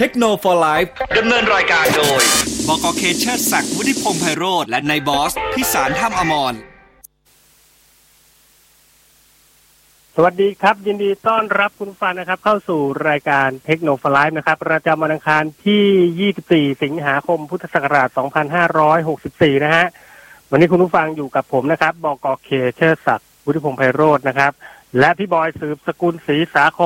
เทคโนโลยีไลฟ์ดำเนินรายการโดย บกเคเชอร์ศักดิ์วุฒิพงษ์ไพโรธและนายบอส พิสารท่ามอมร สวัสดีครับ ยินดีต้อนรับคุณผู้ฟังนะครับ เข้าสู่รายการเทคโนโลยีนะครับ ประจำวันอังคารที่ 24 สิงหาคม พุทธศักราช 2564 นะฮะ วันนี้คุณผู้ฟังอยู่กับผมนะครับ บกเคเชอร์ศักดิ์วุฒิพงษ์ไพโรธนะครับ และพี่บอยสืบสกุลศรีสาค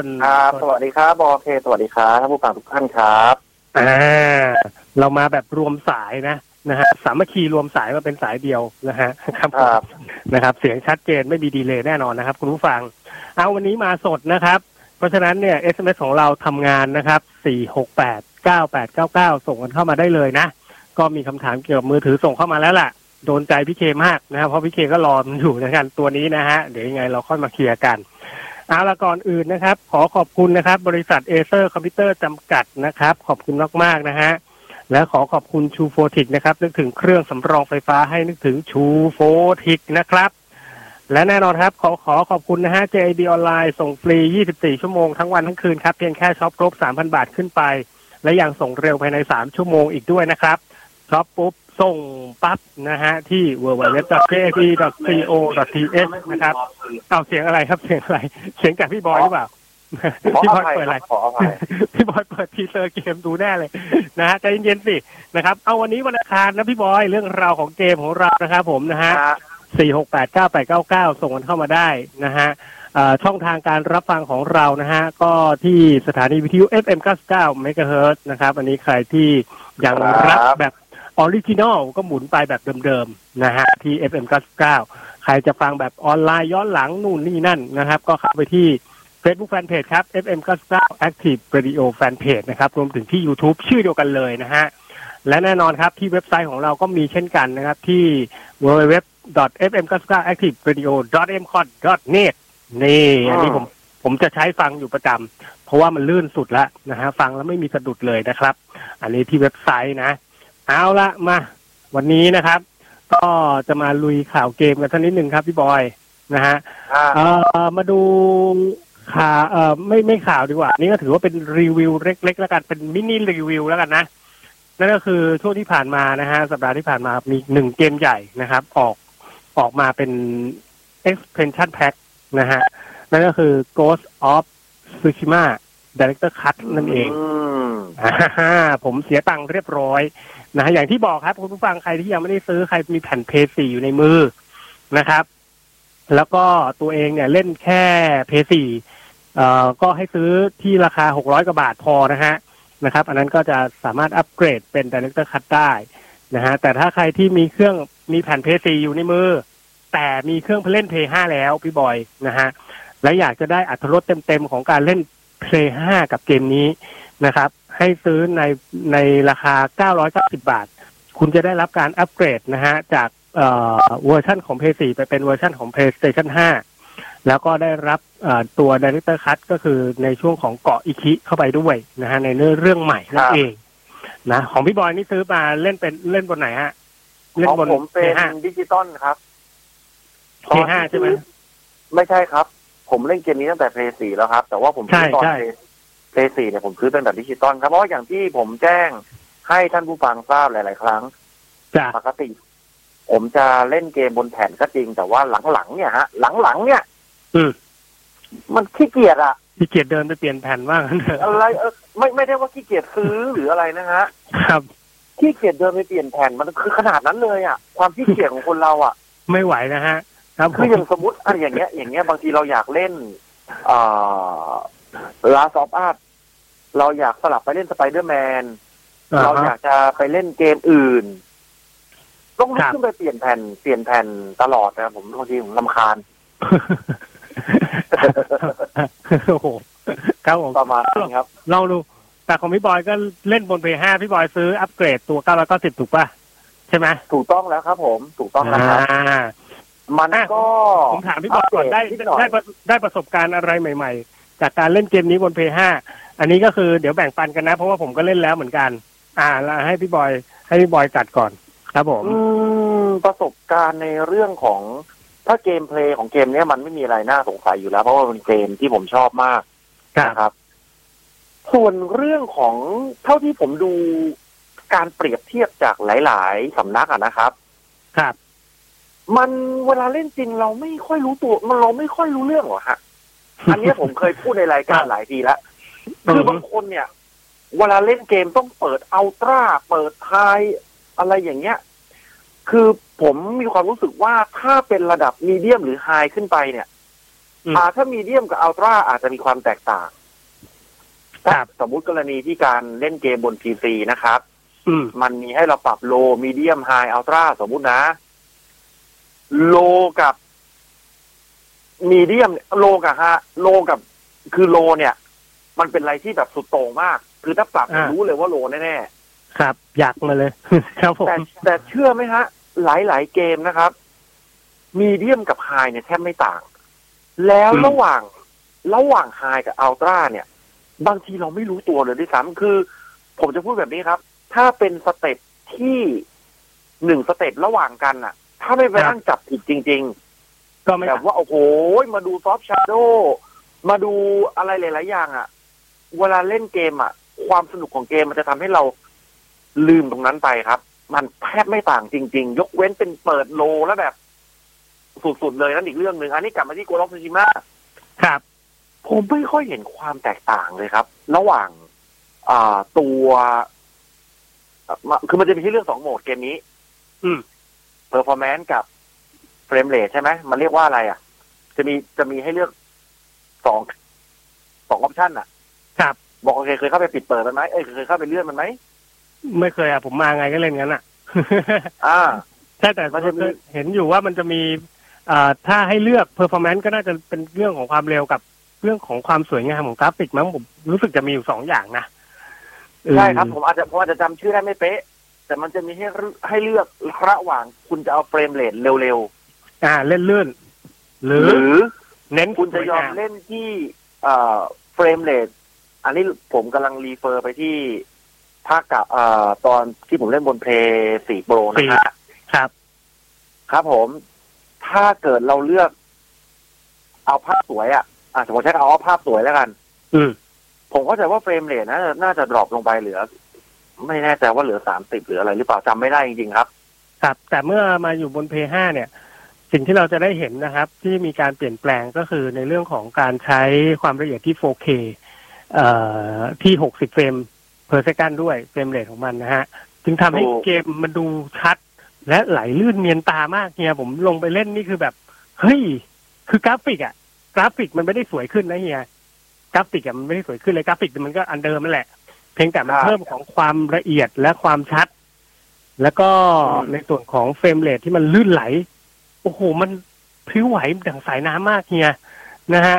รครับสวัสดีครับบอเค สวัสดีครับท่านผู้ฟังทุกท่านครับอ่าเรามาแบบรวมสายนะนะฮะสามัคคีรวมสายมาเป็นสายเดียวนะฮะครับผมครับนะครับ เสียงชัดเจนไม่มีดีเลย์แน่นอนนะครับ คุณผู้ฟัง เอาวันนี้มาสดนะครับ เพราะฉะนั้นเนี่ย SMS ของเราทำงานนะครับ 468 9899 ส่งกันเข้ามาได้เลยนะ ก็มีคำถามเกี่ยวกับมือถือส่งเข้ามาแล้วล่ะ โดนใจพี่เคมากนะครับเพราะพี่เคก็รอมันอยู่นการตัวนี้นะฮะเดี๋ยวยังไงเราค่อยมาเคลียร์กันเอาละก่อนอื่นนะครับ ขอขอบคุณนะครับ บริษัท Acer คอมพิวเตอร์จำกัดนะครับ ขอบคุณมากๆนะฮะและขอขอบคุณ Chuphotic นะครับ นึกถึงเครื่องสำรองไฟฟ้าให้นึกถึง Chuphotic นะครับ และแน่นอนครับ ขอขอขอบคุณนะฮะ JIB ออนไลน์ส่งฟรี 24 ชั่วโมงทั้งวันทั้งคืนครับ เพียงแค่ช็อปครบ 3,000 บาทขึ้นไป และยังส่งเร็วภายใน 3 ชั่วโมงอีกด้วยนะครับช็อปปุ๊บ ส่งปั๊บนะฮะ ที่ www.jib.co.th นะครับ เอาเสียงอะไรครับเสียงอะไร เสียงจากพี่บอยหรือเปล่าขอพี่อบอยภัยเปิดอะไรขออภัยพี่บอยเปิด teaser เกมดูแน่เลยนะฮะใจเย็นๆสินะครับ เอาวันนี้วันอังคารนะพี่บอยเรื่องราวของเกมของเรานะครับผมนะฮะครับสี่หกแปดเก้าแปดเก้าเก้าส่งกันเข้ามาได้นะฮะเอ่อช่องทางการรับฟังของเรานะฮะ ก็ที่สถานีวิทยุ FM 99 MHz นะครับ อันนี้ใครที่ยังรับแบบ original ก็หมุนไปแบบเดิมๆนะฮะที่ FM 99ใครจะฟังแบบออนไลน์ย้อนหลังนู่นนี่นั่นนะครับ ก็เข้าไปที่ Facebook Fanpage ครับ FM 99 Active Radio Fanpage นะครับ รวมถึงที่ YouTube ชื่อเดียวกันเลยนะฮะ และแน่นอนครับที่เว็บไซต์ของเราก็มีเช่นกันนะครับ ที่ www.fm99activeradio.mcot.net นี่อันนี้ผมผมจะใช้ฟังอยู่ประจำเพราะว่ามันลื่นสุดแล้วนะฮะ ฟังแล้วไม่มีสะดุดเลยนะครับ อันนี้ที่เว็บไซต์นะ เอาละมา วันนี้นะครับ ก็จะมาลุยข่าวเกมกันสักนิดหนึ่งครับพี่บอยนะฮะอ่าเอ่อมาดูข่าวเอ่อไม่ไม่ข่าวดีกว่า นี่ก็ถือว่าเป็นรีวิวเล็กๆแล้วกันเป็นมินิรีวิวแล้วกันนะนั่นก็คือช่วงที่ผ่านมานะฮะสัปดาห์ที่ผ่านมามีหนึ่งเกมใหญ่นะครับ ออกออกมาเป็น expansion pack นะฮะนั่นก็คือ Ghost of Tsushima Director Cut นั่นเองอืมอ่าฮ่าผมเสียตังค์เรียบร้อย นะฮะอย่างที่บอกครับคุณผู้ฟังใครที่ยังไม่ได้ซื้อใครมีแผ่นเพย์สี่อยู่ในมือนะครับ แล้วก็ตัวเองเนี่ยเล่นแค่เพย์สี่เอ่อก็ให้ซื้อที่ราคาหกร้อยกว่าบาทพอนะฮะนะครับ อันนั้นก็จะสามารถอัปเกรดเป็น Director Cut ได้นะฮะแต่ถ้าใครที่มีเครื่องมีแผ่นเพย์สี่อยู่ในมือ แต่มีเครื่องเล่นเพย์ห้าแล้วพี่บอยนะฮะและอยากจะได้อรรถรสเต็มๆของการเล่นเพลย์ห้ากับเกมนี้นะครับ ให้ซื้อในในราคา 990 บาท คุณจะได้รับการอัปเกรดนะฮะ จากเอ่อเวอร์ชันของ p 4ไปเป็นเวอร์ชันของ PlayStation 5 แล้วก็ได้รับเอ่อตัว Director Cut ก็คือในช่วงของเกาะอิคิเข้าไปด้วยนะฮะ ในเนื้อเรื่องใหม่นั่นเองนะของพี่บอยนี่ซื้อมาเล่นเป็นเล่นบนไหนฮะ เล่นของบนผมเป็น P5 ดิจิตอลครับ P5 ใช่ไหมไม่ใช่ครับ ผมเล่นเกมนี้ตั้งแต่เพย์สี่แล้วครับ แต่ว่าผมซื้อตอนใช่เพย์ สี่เนี่ยผมซื้อเป็นแบบดิจิตอลครับเพราะว่าอย่างที่ผมแจ้งให้ท่านผู้ฟังทราบหลาย ๆ ครั้งจ้ะปกติ ผมจะเล่นเกมบนแผ่นก็จริง แต่ว่าหลัง ๆ เนี่ยฮะ หลัง ๆ เนี่ย อืมมันขี้เกียจอะพี่เกียรติเดินไปเปลี่ยนแผ่นว่างนเถอะอะไรเออไม่ไม่ได้ว่าขี้เกียจซื้อหรืออะไรนะฮะ ครับขี้เกียจเดินไปเปลี่ยนแผ่นมันคือขนาดนั้นเลยอะ ความขี้เกียจของคนเราอะ ไม่ไหวนะฮะ ครับผคือมอย่างสมมติอะไรอย่างเงี้ย อย่างเงี้ยบางทีเราอยากเล่นเอ่อลาซอฟอาร์ เราอยากสลับไปเล่นสไปเดอร์แมนอ่าเราอฮะยากจะไปเล่นเกมอื่นต้องลุคกรับขึ้นไปเปลี่ยนแผ่นเปลี่ยนแผ่นตลอดนะผมบางทีผมลำคาญโอ้โหครับผมประมาณนี้ครับลองดูแต่ของพี่บอยก็เล่นบนเพย์ห้าพี่บอยซื้ออัปเกรดตัว990ถูกป่ะ ใช่ไหมถูกต้องแล้วครับผมถูกต้องแล้วครับอ่ามันก็ผมถามพี่บอยก่อนได้ปเดตนิหน่อยได้ประได้ประสบการณ์อะไรใหม่ ๆ จากการเล่นเกมนี้บนเพย์ห้า อันนี้ก็คือเดี๋ยวแบ่งปันกันนะ เพราะว่าผมก็เล่นแล้วเหมือนกัน อ่าแล้วให้พี่บอยให้พี่บอยจัดก่อนครับผมอืมประสบการณ์ในเรื่องของถ้าเกมเพลย์ของเกมเนี้ยมันไม่มีอะไรน่าสงสัยอยู่แล้ว เพราะว่าเป็นเกมที่ผมชอบมากครับนะครับ ส่วนเรื่องของเท่าที่ผมดูการเปรียบเทียบจากหลาย ๆ สำนักอะนะครับ ครับ มันเวลาเล่นจริงเราไม่ค่อยรู้ตัว มันเราไม่ค่อยรู้เรื่องหรอกฮะ อันเนี้ยผมเคยพูดในรายการหลายทีแล้ว คือบางคนเนี่ย เวลาเล่นเกมต้องเปิดอัลตร้าเปิดไฮอะไรอย่างเงี้ย คือผมมีความรู้สึกว่าถ้าเป็นระดับมีเดียมหรือไฮขึ้นไปเนี่ยอืมอ่าถ้ามีเดียมกับอัลตร้าอาจจะมีความแตกต่างครับสมมุติกรณีที่การเล่นเกมบน PC นะครับอืมมันมีให้เราปรับโลมีเดียมไฮอัลตร้าสมมุตินะ โลกับมีเดียมโลกับฮะ โลกับคือโลเนี่ย มันเป็นอะไรที่แบบสุดโต่งมาก คือถ้าปรับอ่ารู้เลยว่า low แน่ครับ หยาบมาเลยครับผๆแต่มแต่เชื่อไหมฮะ หลายๆเกมนะครับ medium กับ high เนี่ยแทบไม่ต่าง แล้วระหว่างระหว่าง high กับ ultra เนี่ย บางทีเราไม่รู้ตัวเลยด้วยซ้ำคือ ผมจะพูดแบบนี้ครับ ถ้าเป็นสเต็ปที่หนึ่งสเต็ประหว่างกันอะถ้าไม่ไปครับนั่งจับผิดจริงก็ไม่ๆแบบว่า โอ้โห มาดู soft shadowมาดูอะไรหลาย ๆ อย่างอะ เวลาเล่นเกมอะความสนุกของเกมมันจะทำให้เราลืมตรงนั้นไปครับ มันแทบไม่ต่างจริง ๆ ยกเว้นเป็นเปิดโลแล้วแบบ สุดๆเลยนั่นอีกเรื่องหนึ่งอันนี้กลับมาที่โกลอฟซูชิมะครับ ผมไม่ค่อยเห็นความแตกต่างเลยครับ ระหว่างอ่าตัวเอ่อมาคือมันจะมีที่เลือกสองโหมดเกมนี้ อืม performance กับ frame rate ใช่ไหมมันเรียกว่าอะไรอะ จะมีจะมีให้เลือกสองสอง option อะครั บบอกโอเคเคยเข้าไปปิดเปิดมันไหมเอ้ยเคยเข้าไปเลื่อนมันไหมไม่เคยอะผมมาไงก็เล่นงั้นอะอ่าใช่แต่มันจะมีเห็นอยู่ว่ามันจะมีอ่าถ้าให้เลือก performance ก็น่าจะเป็นเรื่องของความเร็วกับเรื่องของความสวยงามของกราฟิกมั้งผมรู้สึกจะมีอยู่สองอย่างนะเออใช่ครับผมอาจจะผมอาจจะจำชื่อได้ไม่เป๊ะ แต่มันจะมีให้เลือกให้เลือกระหว่างคุณจะเอา frame rate เร็วอ่าเล่นลื่นหๆรือหรือ เน้นคุณจะยอมสวงาเล่นที่เอ่อ frame rate อันนี้ผมกำลัง refer ไปที่ภาคกับเอ่อตอนที่ผมเล่นบนเพลย์สี่ Pro นะฮะครับ ครับผม ถ้าเกิดเราเลือก เอาภาพสวยอะอะสมมติใช้คำว่าภาพสวยแล้วกัน อืมผมเข้าใจว่า frame rate นะน่าจะ drop ลงไปเหลือ ไม่แน่ใจว่าเหลือสามสิบหรืออะไรหรือเปล่าจำไม่ได้จริงๆครับ ครับ แต่เมื่อมาอยู่บน p 5เนี่ย สิ่งที่เราจะได้เห็นนะครับ ที่มีการเปลี่ยนแปลงก็คือในเรื่องของการใช้ความละเอียดที่ 4K เอ่อ ที่ 60 frame per second ด้วย frame rate ของมันนะฮะ จึงทำให้โอ้เกมมันดูชัด และไหลลื่นเนียนตามากเฮียผมลงไปเล่นนี่คือแบบ เฮ้ย คือกราฟิกอะกราฟิกมันไม่ได้สวยขึ้นนะเฮียกราฟิกอะมันไม่ได้สวยขึ้นเลยกราฟิกมันก็อันเดิมนั่นแหละ เพียงแต่มันครับเพิ่มของความละเอียดและความชัด แล้วก็อืมในส่วนของ frame rate ที่มันลื่นไหล โอ้โห มันพลิ้วไหวดังสายน้ำมากเฮียนะฮะ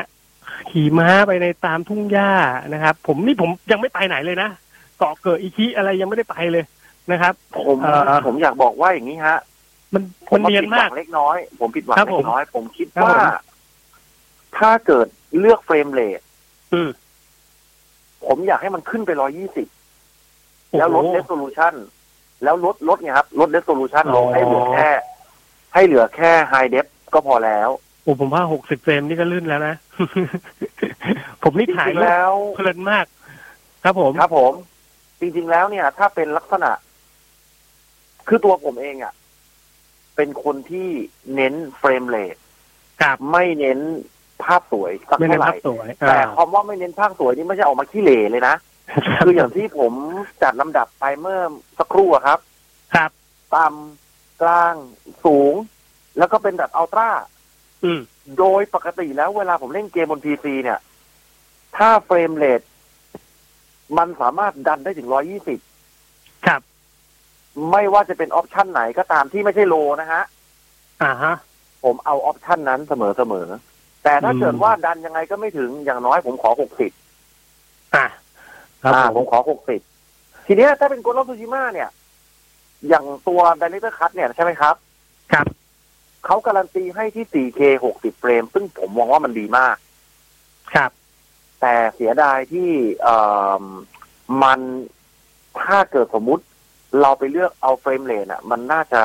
ขี่ม้าไปในตามทุ่งหญ้านะครับ ผมนี่ผมยังไม่ไปไหนเลยนะเกาะเกิดอิคิอะไรยังไม่ได้ไปเลยนะครับ ผมเอ่อผมอยากบอกว่าอย่างนี้ฮะ มันมันเนียนมาก ผมผมผิดหวังเล็กน้อย ผมผิดหวังครับเล็กน้อย ผมคิดครับว่าผมถ้าเกิดเลือก frame rate อืมผมอยากให้มันขึ้นไปร้อยยี่สิบโอ้โหแล้วลด resolution แล้วลดลดไงครับลด resolution ลงอ๋อให้เหลือแค่ ให้เหลือแค่ high-def ก็พอแล้วโอ้ผมว่าหกสิบ frame นี่ก็ลื่นแล้วนะ จริงๆแล้วผมนี่ถ่ายรูปเพลินมาก ครับผมครับผม จริง ๆ แล้วเนี่ย ถ้าเป็นลักษณะ คือตัวผมเองอะ่ะ เป็นคนที่เน้นเฟรมเรทครับไม่เน้นภาพสวยสักไม่เน้เท่านไหภาร่พสวยแต่อ่าคำว่าไม่เน้นภาพสวยนี่ไม่ใช่ออกมาขี้เหร่เลยนะคืออย่างที่ผมจัดลำดับไปเมื่อสักครู่อะครับ ครับต่ำกลางสูง แล้วก็เป็นแบบอัลตร้าอืม โดยปกติแล้วเวลาผมเล่นเกมบนพีซีเนี่ย ถ้า frame rate มันสามารถดันได้ถึง120ครับ ไม่ว่าจะเป็น option ไหนก็ตามที่ไม่ใช่ low นะฮะ อ่าฮะ ผมเอา option นั้นเสมอเสมอ แต่ถ้าอืมเกิดว่าดันยังไงก็ไม่ถึงอย่างน้อยผมขอ60อ่าครับอ่าผผมมขอ60ทีเนี้ยถ้าเป็น Ghost of Tsushima เนี่ย อย่างตัวด i เ e อร์คัตเนี่ยใช่ไหมครับ ครับ เขาการันตีให้ที่ 4K 60 เฟรม ซึ่งผมมองว่ามันดีมาก ครับ แต่เสียดายที่เอ่อมันถ้าเกิดสมมุติ เราไปเลือกเอาเฟรมเรทอะ มันน่าจะ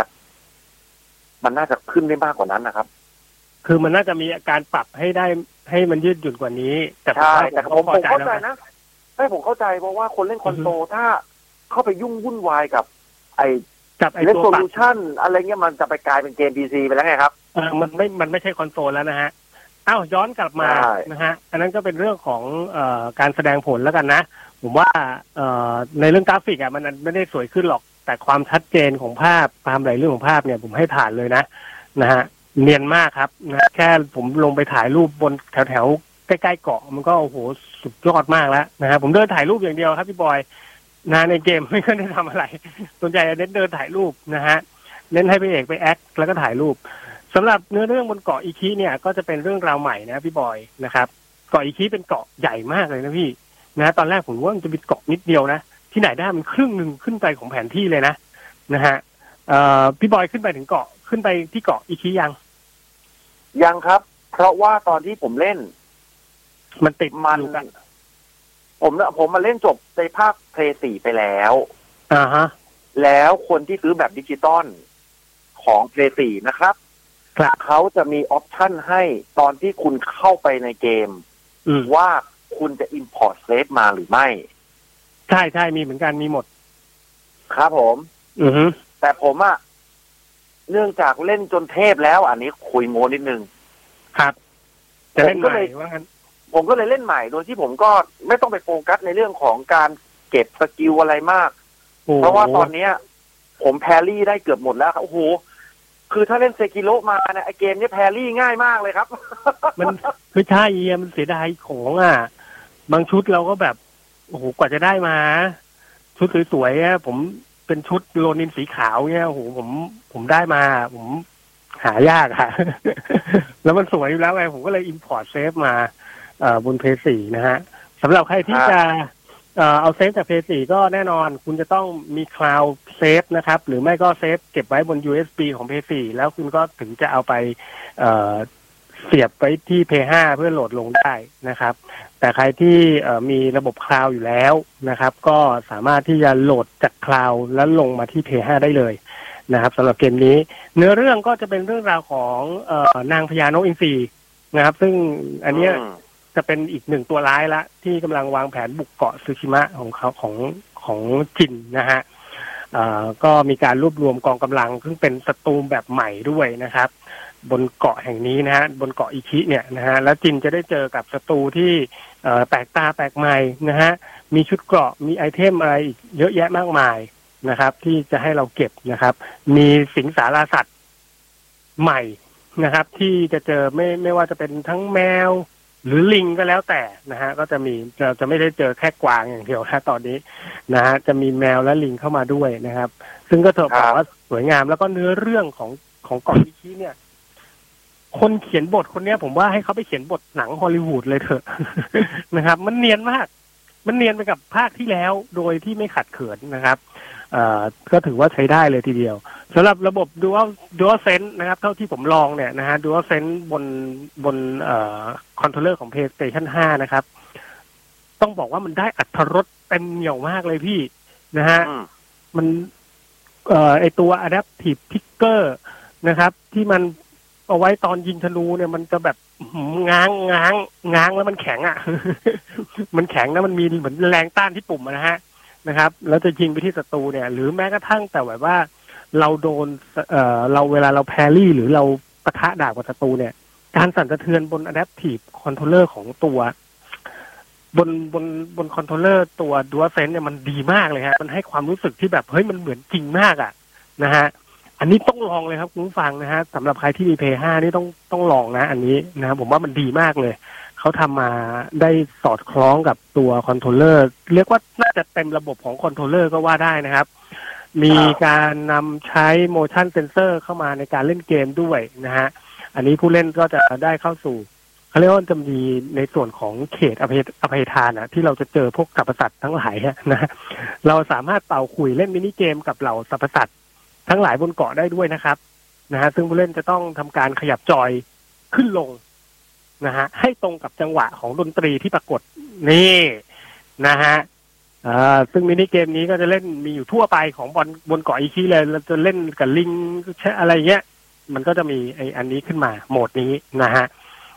มันน่าจะขึ้นได้มากกว่านั้นนะครับ คือมันน่าจะมีการปรับให้ได้ให้มันยืดหยุ่นกว่านี้ แต่ผมใช่ว่าแต่ผผมก็พอผมเข้าใจแล้วนะผให้ผมเข้าใจเพราะว่าคนเล่นคอนโซลถ้าเข้าไปยุ่งวุ่นวายกับ ไอ้ กับไอ้เล่นตัวโซปัดลูชันอะไรเงี้ยมันจะไปกลายเป็นเกม PC ไปแล้วไงครับเออมันไม่มันไม่ใชคอนโซลแล้วนะฮะอ้าวย้อนกลับมาใช่นะฮะ อันนั้นก็เป็นเรื่องของเอ่อการแสดงผลแล้วกันนะ ผมว่าเอ่อในเรื่องกราฟิกอะมันไม่ได้สวยขึ้นหรอก แต่ความชัดเจนของภาพความหลายเรื่องของภาพเนี่ยผมให้ผ่านเลยนะนะฮะเนียนมากครับนะแค่ผมลงไปถ่ายรูปบนแถวแถวๆใกล้ๆเกาะมันก็โอ้โหสุดยอดมากแล้วนะฮะผมเดินถ่ายรูปอย่างเดียวครับพี่บอย นะในเกมไม่ค่อยได้ทำอะไร ส่วนใหญ่เน้นเดินถ่ายรูปนะฮะ เน้นให้พระเอกไปแอคแล้วก็ถ่ายรูปสำหรับเนื้อเรื่องบนเกาะอีคิเนี่ย ก็จะเป็นเรื่องราวใหม่นะพี่บอยนะครับ เกาะอีคิเป็นเกาะใหญ่มากเลยนะพี่นะ ตอนแรกผมว่ามันจะเป็นเกาะนิดเดียวนะ ที่ไหนได้มันครึ่งหนึ่งขึ้นไปของแผนที่เลยนะนะฮะเอ่อพี่บอยขึ้นไปถึงเกาะขึ้นไปที่เกาะอีคิยัง ยังครับ เพราะว่าตอนที่ผมเล่น มันติดมัน อยู่กันผมผมมาเล่นจบในภาค Play สี่ไปแล้วอ่าฮะ แล้วคนที่ซื้อแบบดิจิตอลของ Play สี่นะครับครับเขาจะมี option ให้ตอนที่คุณเข้าไปในเกมอืมว่าคุณจะ Import Save มาหรือไม่ ใช่ใช่มีเหมือนกันมีหมด ครับผม อือฮึแต่ผมอะเนื่องจากเล่นจนเทพแล้ว อันนี้คุยโม้นิดนึง ครับ จะเล่นผมก็ใหม่เลยว่างั้น ผมก็เลยเล่นใหม่โดยที่ผมก็ไม่ต้องไปโฟกัสในเรื่องของการเก็บ skill อะไรมากโอ้เพราะว่าตอนเนี้ย ผม parry ได้เกือบหมดแล้วครับโอ้โหคือถ้าเล่น Sekiro มาเนี่ยไอเกมเนี้ย parry ง่ายมากเลยครับ มันคือใช่เอียมันเสียดายของอะ บางชุดเราก็แบบโอ้โหกว่าจะได้มา ชุดสวยๆอะผมเป็นชุดโรนินสีขาวเนี่ยโอ้โหผมผมได้มา ผมหายากอะแล้วมันสวยอยู่แล้วไงผมก็เลยอิ p พอร์ตเซฟมาเอ่อ บน Play สี่นะฮะสำหรับใครที่ครับจะเอ่อเอา save จาก Play สี่ก็แน่นอนคุณจะต้องมี cloud save นะครับ หรือไม่ก็ save เก็บไว้บน USB ของ Play สี่แล้วคุณก็ถึงจะเอาไปเอ่อเสียบไปที่ P5 เพื่อโหลดลงได้นะครับ แต่ใครที่เอ่อมีระบบ cloud อยู่แล้วนะครับ ก็สามารถที่จะโหลดจากคลาวด์แล้วลงมาที่ P5 ได้เลยนะครับสำหรับเกมนี้ เนื้อเรื่องก็จะเป็นเรื่องราวของเออนางพญานกอินทรีนะครับ ซึ่งอันเนี้ยม จะเป็นอีกหนึ่งตัวร้ายละ ที่กำลังวางแผนบุกเกาะซูชิมะของเขาของของจินนะฮะก็มีการรวบรวมกองกำลัง ซึ่งเป็นศัตรูแบบใหม่ด้วยนะครับ บนเกาะแห่งนี้นะฮะบนเกาะอิชิเนี่ยนะฮะแล้วจินจะได้เจอกับศัตรูที่แปลกตาแปลกใหม่นะฮะมีชุดเกราะมีไอเทมอะไรอีกเยอะแยะมากมายนะครับ ที่จะให้เราเก็บนะครับ มีสิงสาราสัตว์ใหม่นะครับ ที่จะเจอไม่ไม่ว่าจะเป็นทั้งแมว หรือลิงก็แล้วแต่นะฮะก็จะมีจะจะไม่ได้เจอแค่กวางอย่างเดียวนะตอนนี้นะฮะจะมีแมวและลิงเข้ามาด้วยนะครับ ซึ่งก็เถอะบอกว่าสวยงามแล้วก็เนื้อเรื่องของของเกาะอิชิเนี่ย คนเขียนบทคนเนี้ย ผมว่าให้เขาไปเขียนบทหนังฮอลลีวูดเลยเถอะนะครับ มันเนียนมาก มันเนียนไปกับภาคที่แล้ว โดยที่ไม่ขัดเขินนะครับเอ่อ ก็ถือว่าใช้ได้เลยทีเดียวสำหรับระบบ Dual Dual Sense นะครับ เท่าที่ผมลองเนี่ยนะฮะ Dual Sense บนบนเอ่อ controller ของ PlayStation 5 นะครับ ต้องบอกว่ามันได้อรรถรสเต็มเหนียวมากเลยพี่นะฮะอืมมันเอ่อไอตัว adaptive trigger นะครับ ที่มันเอาไว้ตอนยิงธนูเนี่ยมันจะแบบอื้อหือง้างง้างง้างแล้วมันแข็งอะ มันแข็งนะมันมีเหมือนแรงต้านที่ปุ่มอะนะฮะ นะครับ แล้วจะยิงไปที่ศัตรูเนี่ย หรือแม้กระทั่งแต่แบบว่า เราโดนเอ่อเราเวลาเราแพรี่ หรือเราปะทะดาบกับศัตรูเนี่ย การสั่นสะเทือนบน adaptive controller ของตัว บนบนบน controller ตัว Dual Sense เนี่ยมันดีมากเลยฮะมันให้ความรู้สึกที่แบบเฮ้ยมันเหมือนจริงมากอะ่ะนะฮะอันนี้ต้องลองเลยครับคุณผู้ฟังนะฮะสำหรับใครที่มี Play 5นี่ต้องต้องลองนะ อันนี้นะครับผมว่ามันดีมากเลย เขาทำมาได้สอดคล้องกับตัว controller เรียกว่าน่าจะเต็มระบบของ controller ก็ว่าได้นะครับ มีการนำใช้ motion sensor เข้ามาในการเล่นเกมด้วยนะฮะ อันนี้ผู้เล่นก็จะได้เข้าสู่เขาเรียกว่าจะมีในส่วนของเขตอภัยอภัยทานอะที่เราจะเจอพวกสรรพสัตว์ทั้งหลายนะเราสามารถเป่าคุยเล่นมินิเกมกับเหล่าสรรพสัตว์ทั้งหลายบนเกาะได้ด้วยนะครับนะฮะซึ่งผู้เล่นจะต้องทำการขยับจอยขึ้นลง นะฮะให้ตรงกับจังหวะของดนตรีที่ปรากฏนี่นะฮะอ่าซึ่งมินิเกมนี้ก็จะเล่นมีอยู่ทั่วไปของบนบนเกาะอีคีเลยเราจะเล่นกับลิงใช่อะไรเงี้ย มันก็จะมีไออันนี้ขึ้นมาโหมดนี้นะฮะ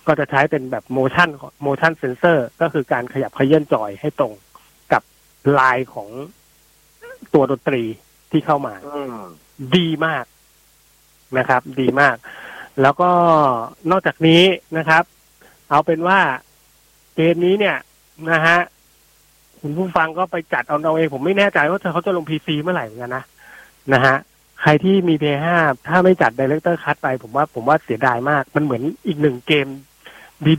ก็จะใช้เป็นแบบ motion motion sensor ก็คือการขยับเขยื่อนจอยให้ตรงลายของตัวดนตรีที่เข้ามาอืมดีมากนะครับ ดีมาก แล้วก็นอกจากนี้นะครับ เอาเป็นว่าเกมนี้เนี่ยนะฮะคุณผู้ฟังก็ไปจัดเอาเอาเอง ผมไม่แน่ใจว่าเขาจะลงพีซีเมื่อไหร่เหมือนกันนะนะฮะใครที่มี P5 ถ้าไม่จัด Director Cut ไป ผมว่าผมว่าเสียดายมาก มันเหมือนอีกหนึ่งเกม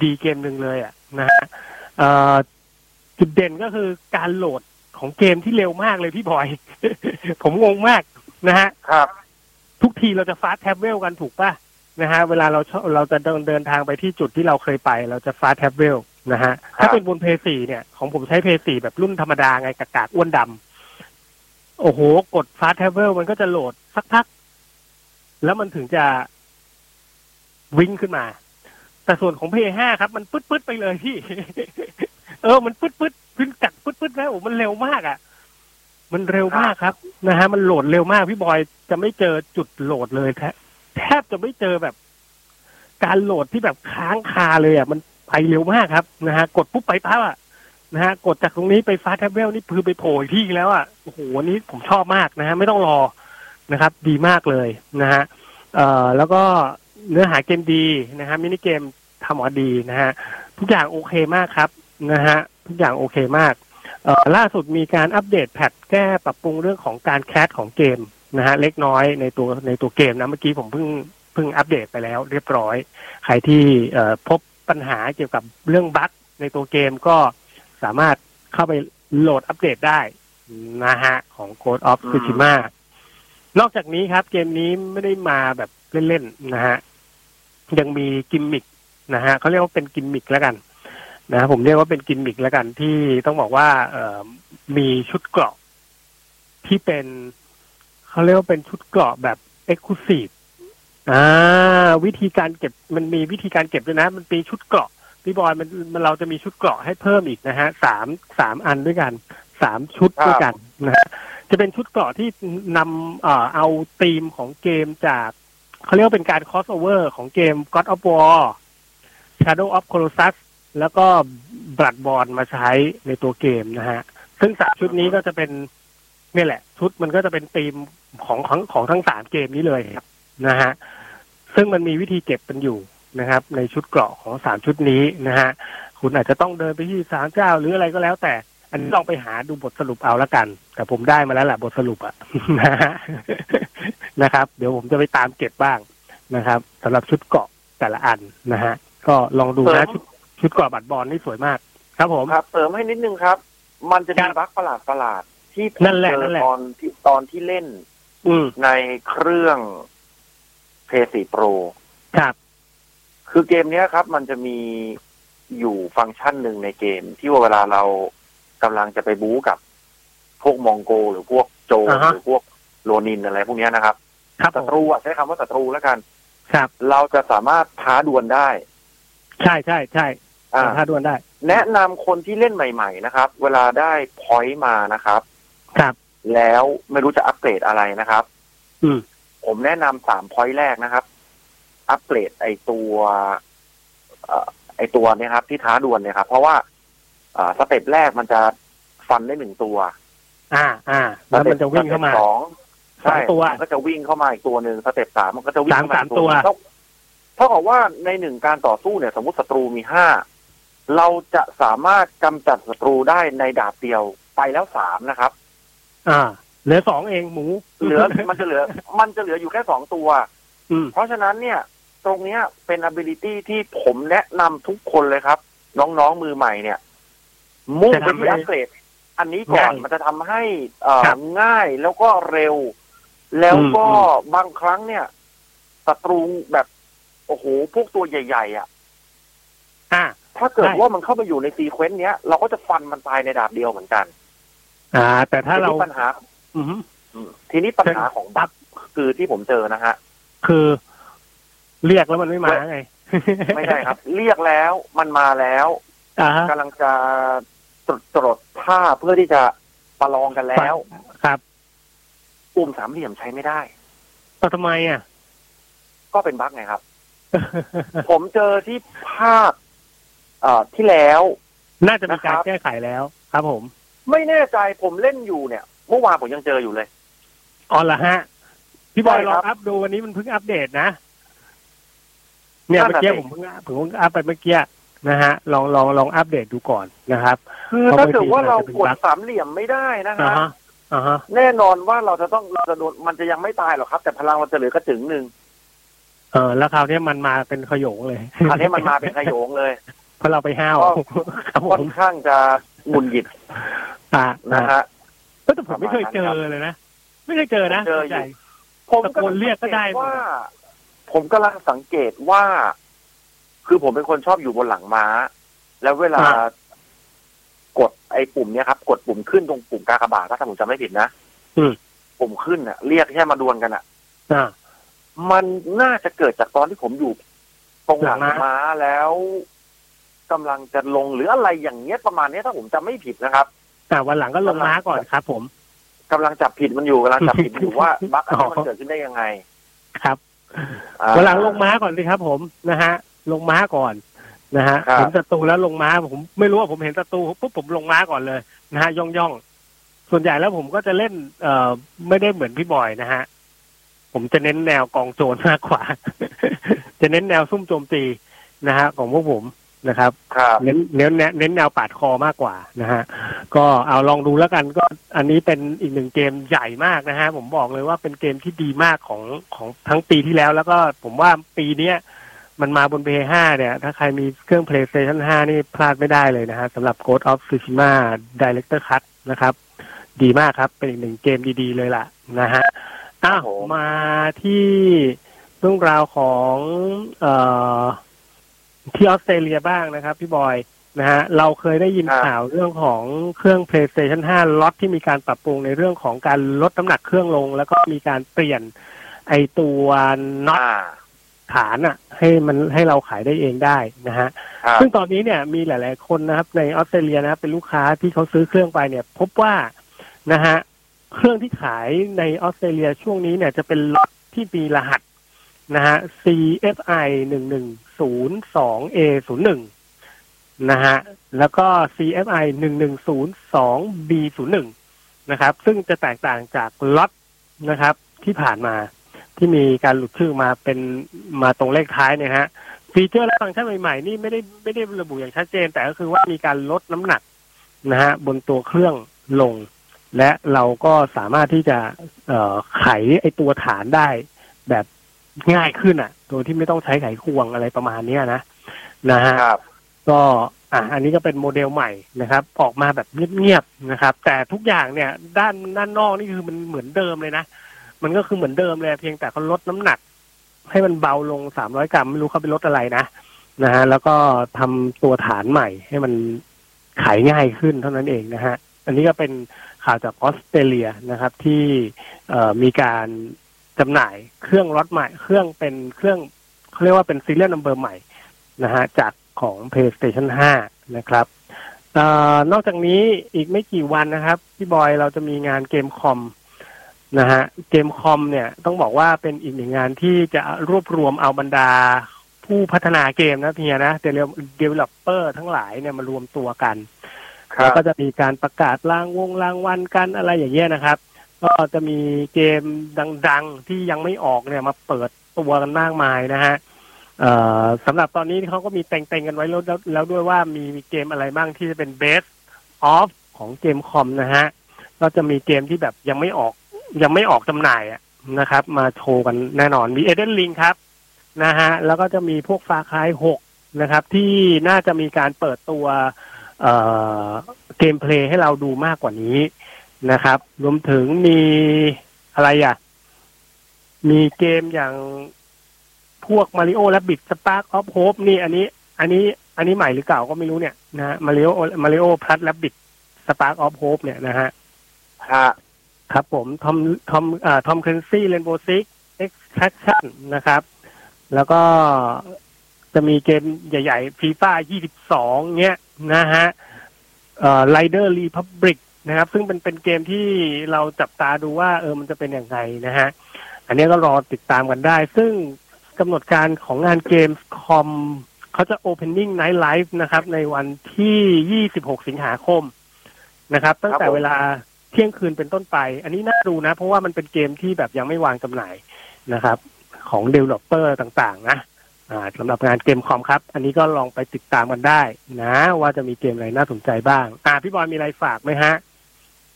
ดีๆ เกมหนึ่งเลยอะนะฮะเอ่อจุดเด่นก็คือการโหลดของเกมที่เร็วมากเลยพี่บอย ผมงงมากนะฮะครับ ทุกทีเราจะฟาสต์แท็บเวลกันถูกป่ะ นะฮะเวลาเราชอบเราจะเดินเดินทางไปที่จุดที่เราเคยไป เราจะฟาสต์แท็บเวลนะฮะครับถ้าเป็นบนเพย์สี่เนี่ย ของผมใช้เพย์สี่แบบรุ่นธรรมดาไงกากาดอ้วนดำโอ้โห กดฟาสต์แท็บเวลมันก็จะโหลดสักพัก แล้วมันถึงจะวิ่งขึ้นมา แต่ส่วนของเพย์ห้าครับ มันปึ๊ดปึ๊ดๆไปเลยพี่ เออ มันปึ๊ดปึ๊ดๆขึ้นจัดปึ๊ดปึ๊ดๆแล้วโอ้มันเร็วมากอะมันเร็วมากครับนะฮะมันโหลดเร็วมากพี่บอยจะไม่เจอจุดโหลดเลยแทบ แทบจะไม่เจอแบบ การโหลดที่แบบค้างคาเลยอะมันไปเร็วมากครับนะฮะกดปุ๊บไปปั๊บอะนะฮะกดจากตรงนี้ไปฟาสแท็บเวลนี่คือไปโผล่ที่แล้วอะโอ้โหอันนี้ผมชอบมากนะฮะไม่ต้องรอนะครับ ดีมากเลยนะฮะเอ่อแล้วก็เนื้อหาเกมดีนะฮะมินิเกมทำออกดีนะฮะทุกอย่างโอเคมากครับนะฮะทุกอย่างโอเคมากเอ่อล่าสุดมีการอัปเดตแพทแก้ปรับปรุงเรื่องของการแคสของเกม นะฮะเล็กน้อยในตัวในตัวเกมนะเมื่อกี้ผมเพิ่งเพิ่งอัปเดตไปแล้ว เรียบร้อย ใครที่เอ่อพบปัญหาเกี่ยวกับเรื่องบั๊กในตัวเกมก็สามารถเข้าไปโหลดอัปเดตได้นะฮะของ Code of อืม Tsushima นอกจากนี้ครับ เกมนี้ไม่ได้มาแบบเล่นๆนะฮะยังมีกิมมิคนะฮะเขาเรียกว่าเป็นกิมมิคแล้วกันนะผมเรียกว่าเป็นกิมมิคแล้วกันที่ต้องบอกว่าเอ่อมีชุดเกราะที่เป็น เขาเรียกว่าเป็นชุดเกราะแบบเอ็กซ์คลูซีฟอ่า วิธีการเก็บมันมีวิธีการเก็บด้วยนะ มันมีชุดเกราะพี่บอยมันมันเราจะมีชุดเกราะให้เพิ่มอีกนะฮะสามสามอันด้วยกันสามชุดด้วยกันนะฮะจะเป็นชุดเกราะที่นำเอ่อเอาธีมของเกมจากเขาเรียกว่าเป็นการ cross over ของเกม God of War Shadow of Colossus แล้วก็บลัดบอลมาใช้ในตัวเกมนะฮะ ซึ่งสามชุดนี้ก็จะเป็นเนี่ยแหละ ชุดมันก็จะเป็นธีม ของของของทั้งสามเกมนี้เลยครับนะฮะซึ่งมันมีวิธีเก็บกันอยู่นะครับ ในชุดเกราะของสามชุดนี้นะฮะคุณอาจจะต้องเดินไปที่ศาลเจ้าหรืออะไรก็แล้วแต่ อันนี้ลองไปหาดูบทสรุปเอาละกัน แต่ผมได้มาแล้วแหละบทสรุปอะนะฮะนะครับ เดี๋ยวผมจะไปตามเก็บบ้างนะครับสำหรับชุดเกราะแต่ละอันนะฮะก็ลองดูเสรินะมชุดชุดเกราะบัตรบอลนี่สวยมาก ครับผมครับเสริมให้นิดนึงครับ มันจะคมีรับบั๊กประหลาดประหลาดๆที่ผมนั่นแหละเจนั่อนแหละตอนที่ตอนที่เล่น อืมในเครื่องเพย์สี่โปรครับ คือเกมเนี้ยครับ มันจะมีอยู่ฟังก์ชันหนึ่งในเกม ที่ว่าเวลาเรากำลังจะไปบู๊กับ พวกมองโก หรือพวกโจรอ่าฮะ หรือพวกโรนินอะไรพวกเนี้ยนะครับครับผศัมตรูอะใช้คำว่าศัตรูแล้วกัน ครับ เราจะสามารถท้าดวลได้ ใช่ใช่ใช่อ่า ถ้าดวลได้ แนะนำคนที่เล่นใหม่ ๆ นะครับ เวลาได้ point มานะครับ ครับ แล้วไม่รู้จะอัปเกรดอะไรนะครับ อืมผมแนะนำสาม point แรกนะครับ อัปเกรดไอตัวเอ่อไอตัวเนี้ยครับ ที่ท้าดวลเนี่ยครับ เพราะว่าเอ่อ step แรกมันจะฟันได้หนึ่งตัว อ่า อ่า แล้วมันจะวิ่งเข้ามา step สองสองตัวมันก็จะวิ่งเข้ามาอีกตัวหนึ่ง step สามมันก็จะวิ่งเข้ามาสามอีกตัวหนึ่งเท่าเท่ากับว่าในหนึ่งการต่อสู้เนี่ย สมมติศัตรูมีห้าเราจะสามารถกำจัดศัตรูได้ในดาบเดียวไปแล้วสามนะครับ อ่า เหลือสองเองหมู เหลือมันจะเหลือ มันจะเหลืออยู่แค่สองตัว อืม เพราะฉะนั้นเนี่ย ตรงเนี้ยเป็น ability ที่ผมแนะนำทุกคนเลยครับ น้องๆมือใหม่เนี่ย มุ่งไปที่อัปเกรดอันนี้ก่อนมันจะทำให้เอ่อง่ายแล้วก็เร็ว แล้วก็บางครั้งเนี่ยศัตรูแบบโอ้โห พวกตัวใหญ่ ๆ อะอ่าถ้าเกิดใช่ว่ามันเข้าไปอยู่ในซีเควนต์เนี้ย เราก็จะฟันมันตายในดาบเดียวเหมือนกัน อ่า แต่ถ้าเราทีนี้ปัญหา อืมอืมทีนี้ปัญหาของบัคคือที่ผมเจอนะฮะ คือเรียกแล้วมันไม่มาไง ไม่ใช่ครับ เรียกแล้วมันมาแล้วอ่าฮะกำลังจะตรวจตรวจท่าเพื่อที่จะประลองกันแล้ว ครับปุ่มสามเหลี่ยมใช้ไม่ได้เอาทำไมอะ ก็เป็นบั๊กไงครับ ผมเจอที่ภาคเอ่อที่แล้ว น่าจะมีการนะครับแก้ไขแล้ว ครับผม ไม่แน่ใจผมเล่นอยู่เนี่ยเมื่อวานผมยังเจออยู่เลยอ๋อเหรอฮะ พี่บอยใช่ลคอรังบอัพดูวันนี้มันเพิ่งอัปเดตนะ เนี่ยนั่เมื่อนน่ะกี้สิผมเพิ่งผมเพิ่งอัพไปเมื่อกี้นะฮะลองลองลองอัปเดตดูก่อนนะครับคือเพราะถ้าบางทีเกิดว่าเรามันอาจจะเป็นกดบั๊กสามเหลี่ยมไม่ได้นะอ่าฮะฮะอ่าฮะแน่นอนว่าเราจะต้องเราจะโดนมันจะยังไม่ตายหรอกครับ แต่พลังเราจะเหลือกระจึงหนึ่งเออแล้วคราวนี้มันมาเป็นขโยงเลยคราวนี้มันมาเป็นขโยงเลยเพราะเราไปห้าวก็ครับผค่อมนข้างจะ หงุนหงิดอ่านะฮะก็แต่ผมไม่เคยเจอเลยนะ ไม่เคยเจอนะเจออยู่ใหญ่ผมตะโกนเรียกก็ได้หมดว่า ผมกำลังสังเกตว่า คือผมเป็นคนชอบอยู่บนหลังม้า แล้วเวลาอ่ากดไอ้ปุ่มเนี้ยครับ กดปุ่มขึ้นตรงปุ่มกากบาทถ้าผมจำไม่ผิดนะอืมปุ่มขึ้นอะ เรียกแค่มาดวลกันอะอ่ามันน่าจะเกิดจากตอนที่ผมอยู่ตรงหลังหลังม้าม้าแล้ว กำลังจะลงหรืออะไรอย่างเงี้ยประมาณเนี้ยถ้าผมจำไม่ผิดนะครับอ่าวันหลังก็ลงม้าก่อนครับ ผมกำลังจับผิดมันอยู่กำลังจับผิดมันอยู่ว่าบั๊กอันนี้มันอ๋อเกิดขึ้นได้ยังไง ครับอ่าวันหลังลงม้าก่อนสิครับ ผมนะฮะ ลงม้าก่อนนะฮะครับเห็นศัตรูแล้วลงม้าผมไม่รู้ว่าผมเห็นศัตรูปุ๊บผมลงม้าก่อนเลยนะฮะย่องย่องๆส่วนใหญ่แล้วผมก็จะเล่น เอ่อไม่ได้เหมือนพี่บอยนะฮะผมจะเน้นแนวกองโจรมากกว่า จะเน้นแนวซุ่มโจมตีนะฮะของพวกผม นะครับครับเน้นเน้นเน้นเน้นแนวปาดคอมากกว่านะฮะก็เอาลองดูแล้วกันก็อันนี้เป็นอีกหนึ่งเกมใหญ่มากนะฮะผมบอกเลยว่าเป็นเกมที่ดีมากของของทั้งปีที่แล้ว แล้วก็ผมว่าปีเนี้ยมันมาบน PS5 เนี่ย ถ้าใครมีเครื่อง PlayStation 5 นี่พลาดไม่ได้เลยนะฮะสำหรับ Ghost of Tsushima Director Cut นะครับ ดีมากครับ เป็นอีกหนึ่งเกมดีๆเลยล่ะนะฮะอ้าวครับผมมาที่เรื่องราวของ เอ่อ ที่ออสเตรเลียบ้างนะครับ พี่บอยนะฮะเราเคยได้ยินครับข่าวเรื่องของเครื่อง PlayStation 5ล็อตที่มีการปรับปรุงในเรื่องของการลดน้ำหนักเครื่องลง แล้วก็มีการเปลี่ยนไอตัวน็อตอ่าฐานอะให้มันให้เราขายได้เองได้นะฮะครับซึ่งตอนนี้เนี่ยมีหลาย ๆ คนนะครับ ในออสเตรเลียนะครับเป็นลูกค้าที่เขาซื้อเครื่องไปเนี่ย พบว่านะฮะเครื่องที่ขายในออสเตรเลียช่วงนี้เนี่ยจะเป็นล็อตที่มีรหัสนะฮะ CFI หนึ่งหนึ่ง ศูนย์สอง A ศูนะฮะแล้วก็ CFI หนึ่งหนึ่งศูนย์สอง B ศูนะครับ ซึ่งจะแตกต่างจากล็อตนะครับ ที่ผ่านมาที่มีการหลุดชื่อมาเป็นมาตรงเลขท้ายเนี่ยฮะฟีเจอร์และฟังก์ชันใหม่ๆนี่ไม่ได้ไม่ได้ระบุอย่างชัดเจน แต่ก็คือว่ามีการลดน้ำหนักนะฮะบนตัวเครื่องลง และเราก็สามารถที่จะเอไขไอตัวฐานได้แบบง่ายขึ้นอะ โดยที่ไม่ต้องใช้ไขควงอะไรประมาณเนี้ยนะนะฮะครับก็อะอันนี้ก็เป็นโมเดลใหม่นะครับ ออกมาแบบเงียบๆนะครับ แต่ทุกอย่างเนี่ย ด้านด้านนอกนี่คือมันเหมือนเดิมเลยนะมันก็คือเหมือนเดิมเลยเพียงแต่เขาลดน้ำหนัก ให้มันเบาลงสามร้อยกรัมไม่รู้เขาไปลดอะไรนะนะฮะแล้วก็ทำตัวฐานใหม่ให้มันขายง่ายขึ้นเท่านั้นเองนะฮะ อันนี้ก็เป็นข่าวจากออสเตรเลียนะครับที่เอ่อมีการ จำหน่ายเครื่องล็อตใหม่ เครื่องเป็นเครื่องเขาเรียกว่าเป็น serial number ใหม่นะฮะจากของ PlayStation 5 นะครับเอ่อนอกจากนี้อีกไม่กี่วันนะครับพี่บอยเราจะมีงาน Gamescom นะฮะ Gamescom เนี่ยต้องบอกว่าเป็นอีกหนึ่งงานที่จะรวบรวมเอาบรรดาผู้พัฒนาเกมนะเพียนะ developer ทั้งหลายเนี่ยมารวมตัวกันครัแล้วบก็จะมีการประกาศรางวงรางวัลกันอะไรอย่างเงี้ยนะครับ ก็จะมีเกมดังๆ ที่ยังไม่ออกเนี่ยมาเปิดตัวกันมากมายนะฮะสำหรับตอนนี้เขาก็มีแต่งๆกันไว้แล้วแล้วด้วยว่ามีเกมอะไรบ้างที่จะเป็น best of ของเกมคอมนะฮะก็จะมีเกมที่แบบยังไม่ออก ยังไม่ออกจำหน่ายนะครับ มาโชว์กันแน่นอนมีเอเดนลิงครับนะฮะแล้วก็จะมีพวกฟาคายหกนะครับ ที่น่าจะมีการเปิดตัว gameplay ให้เราดูมากกว่านี้ นะครับ รวมถึงมีอะไรอะ มีเกมอย่างพวกมาริโอและบิดสปาร์ k ออฟโฮปนี่อันนี้ อันนี้ อันนี้ใหม่หรือเก่าก็ไม่รู้เนี่ยนะมาริโอมาริโอพลัสและบิดสปาร์ k ออฟโฮปเนี่ยนะฮะฮะครับผม Tom Tom อ่า Tom Clancy's Rainbow Sixเอ็กซ์แคชั่นนะครับ แล้วก็จะมีเกมใหญ่ ๆ ฟีฟ่า 22 เนี้ยนะฮะเอ่อไ i เดอร์รีพับริก นะครับ ซึ่งเป็นเป็นเกมที่เราจับตาดูว่า เออมันจะเป็นอย่างไรนะฮะอันนี้ก็รอติดตามกันได้ ซึ่งกำหนดการของงาน Gamescom เขาจะ Opening Night Live นะครับ ในวันที่ 26 สิงหาคมนะครับ ตั้งแต่ครับผมเวลาเที่ยงคืนเป็นต้นไป อันนี้น่าดูนะ เพราะว่ามันเป็นเกมที่แบบยังไม่วางจำหน่ายนะครับ ของ developer ต่างๆ นะอ่าสำหรับงานเกมคอมครับ อันนี้ก็ลองไปติดตามกันได้ นะ ว่าจะมีเกมอะไรน่าสนใจบ้าง อ่าพี่บอยมีอะไรฝากไหมฮะ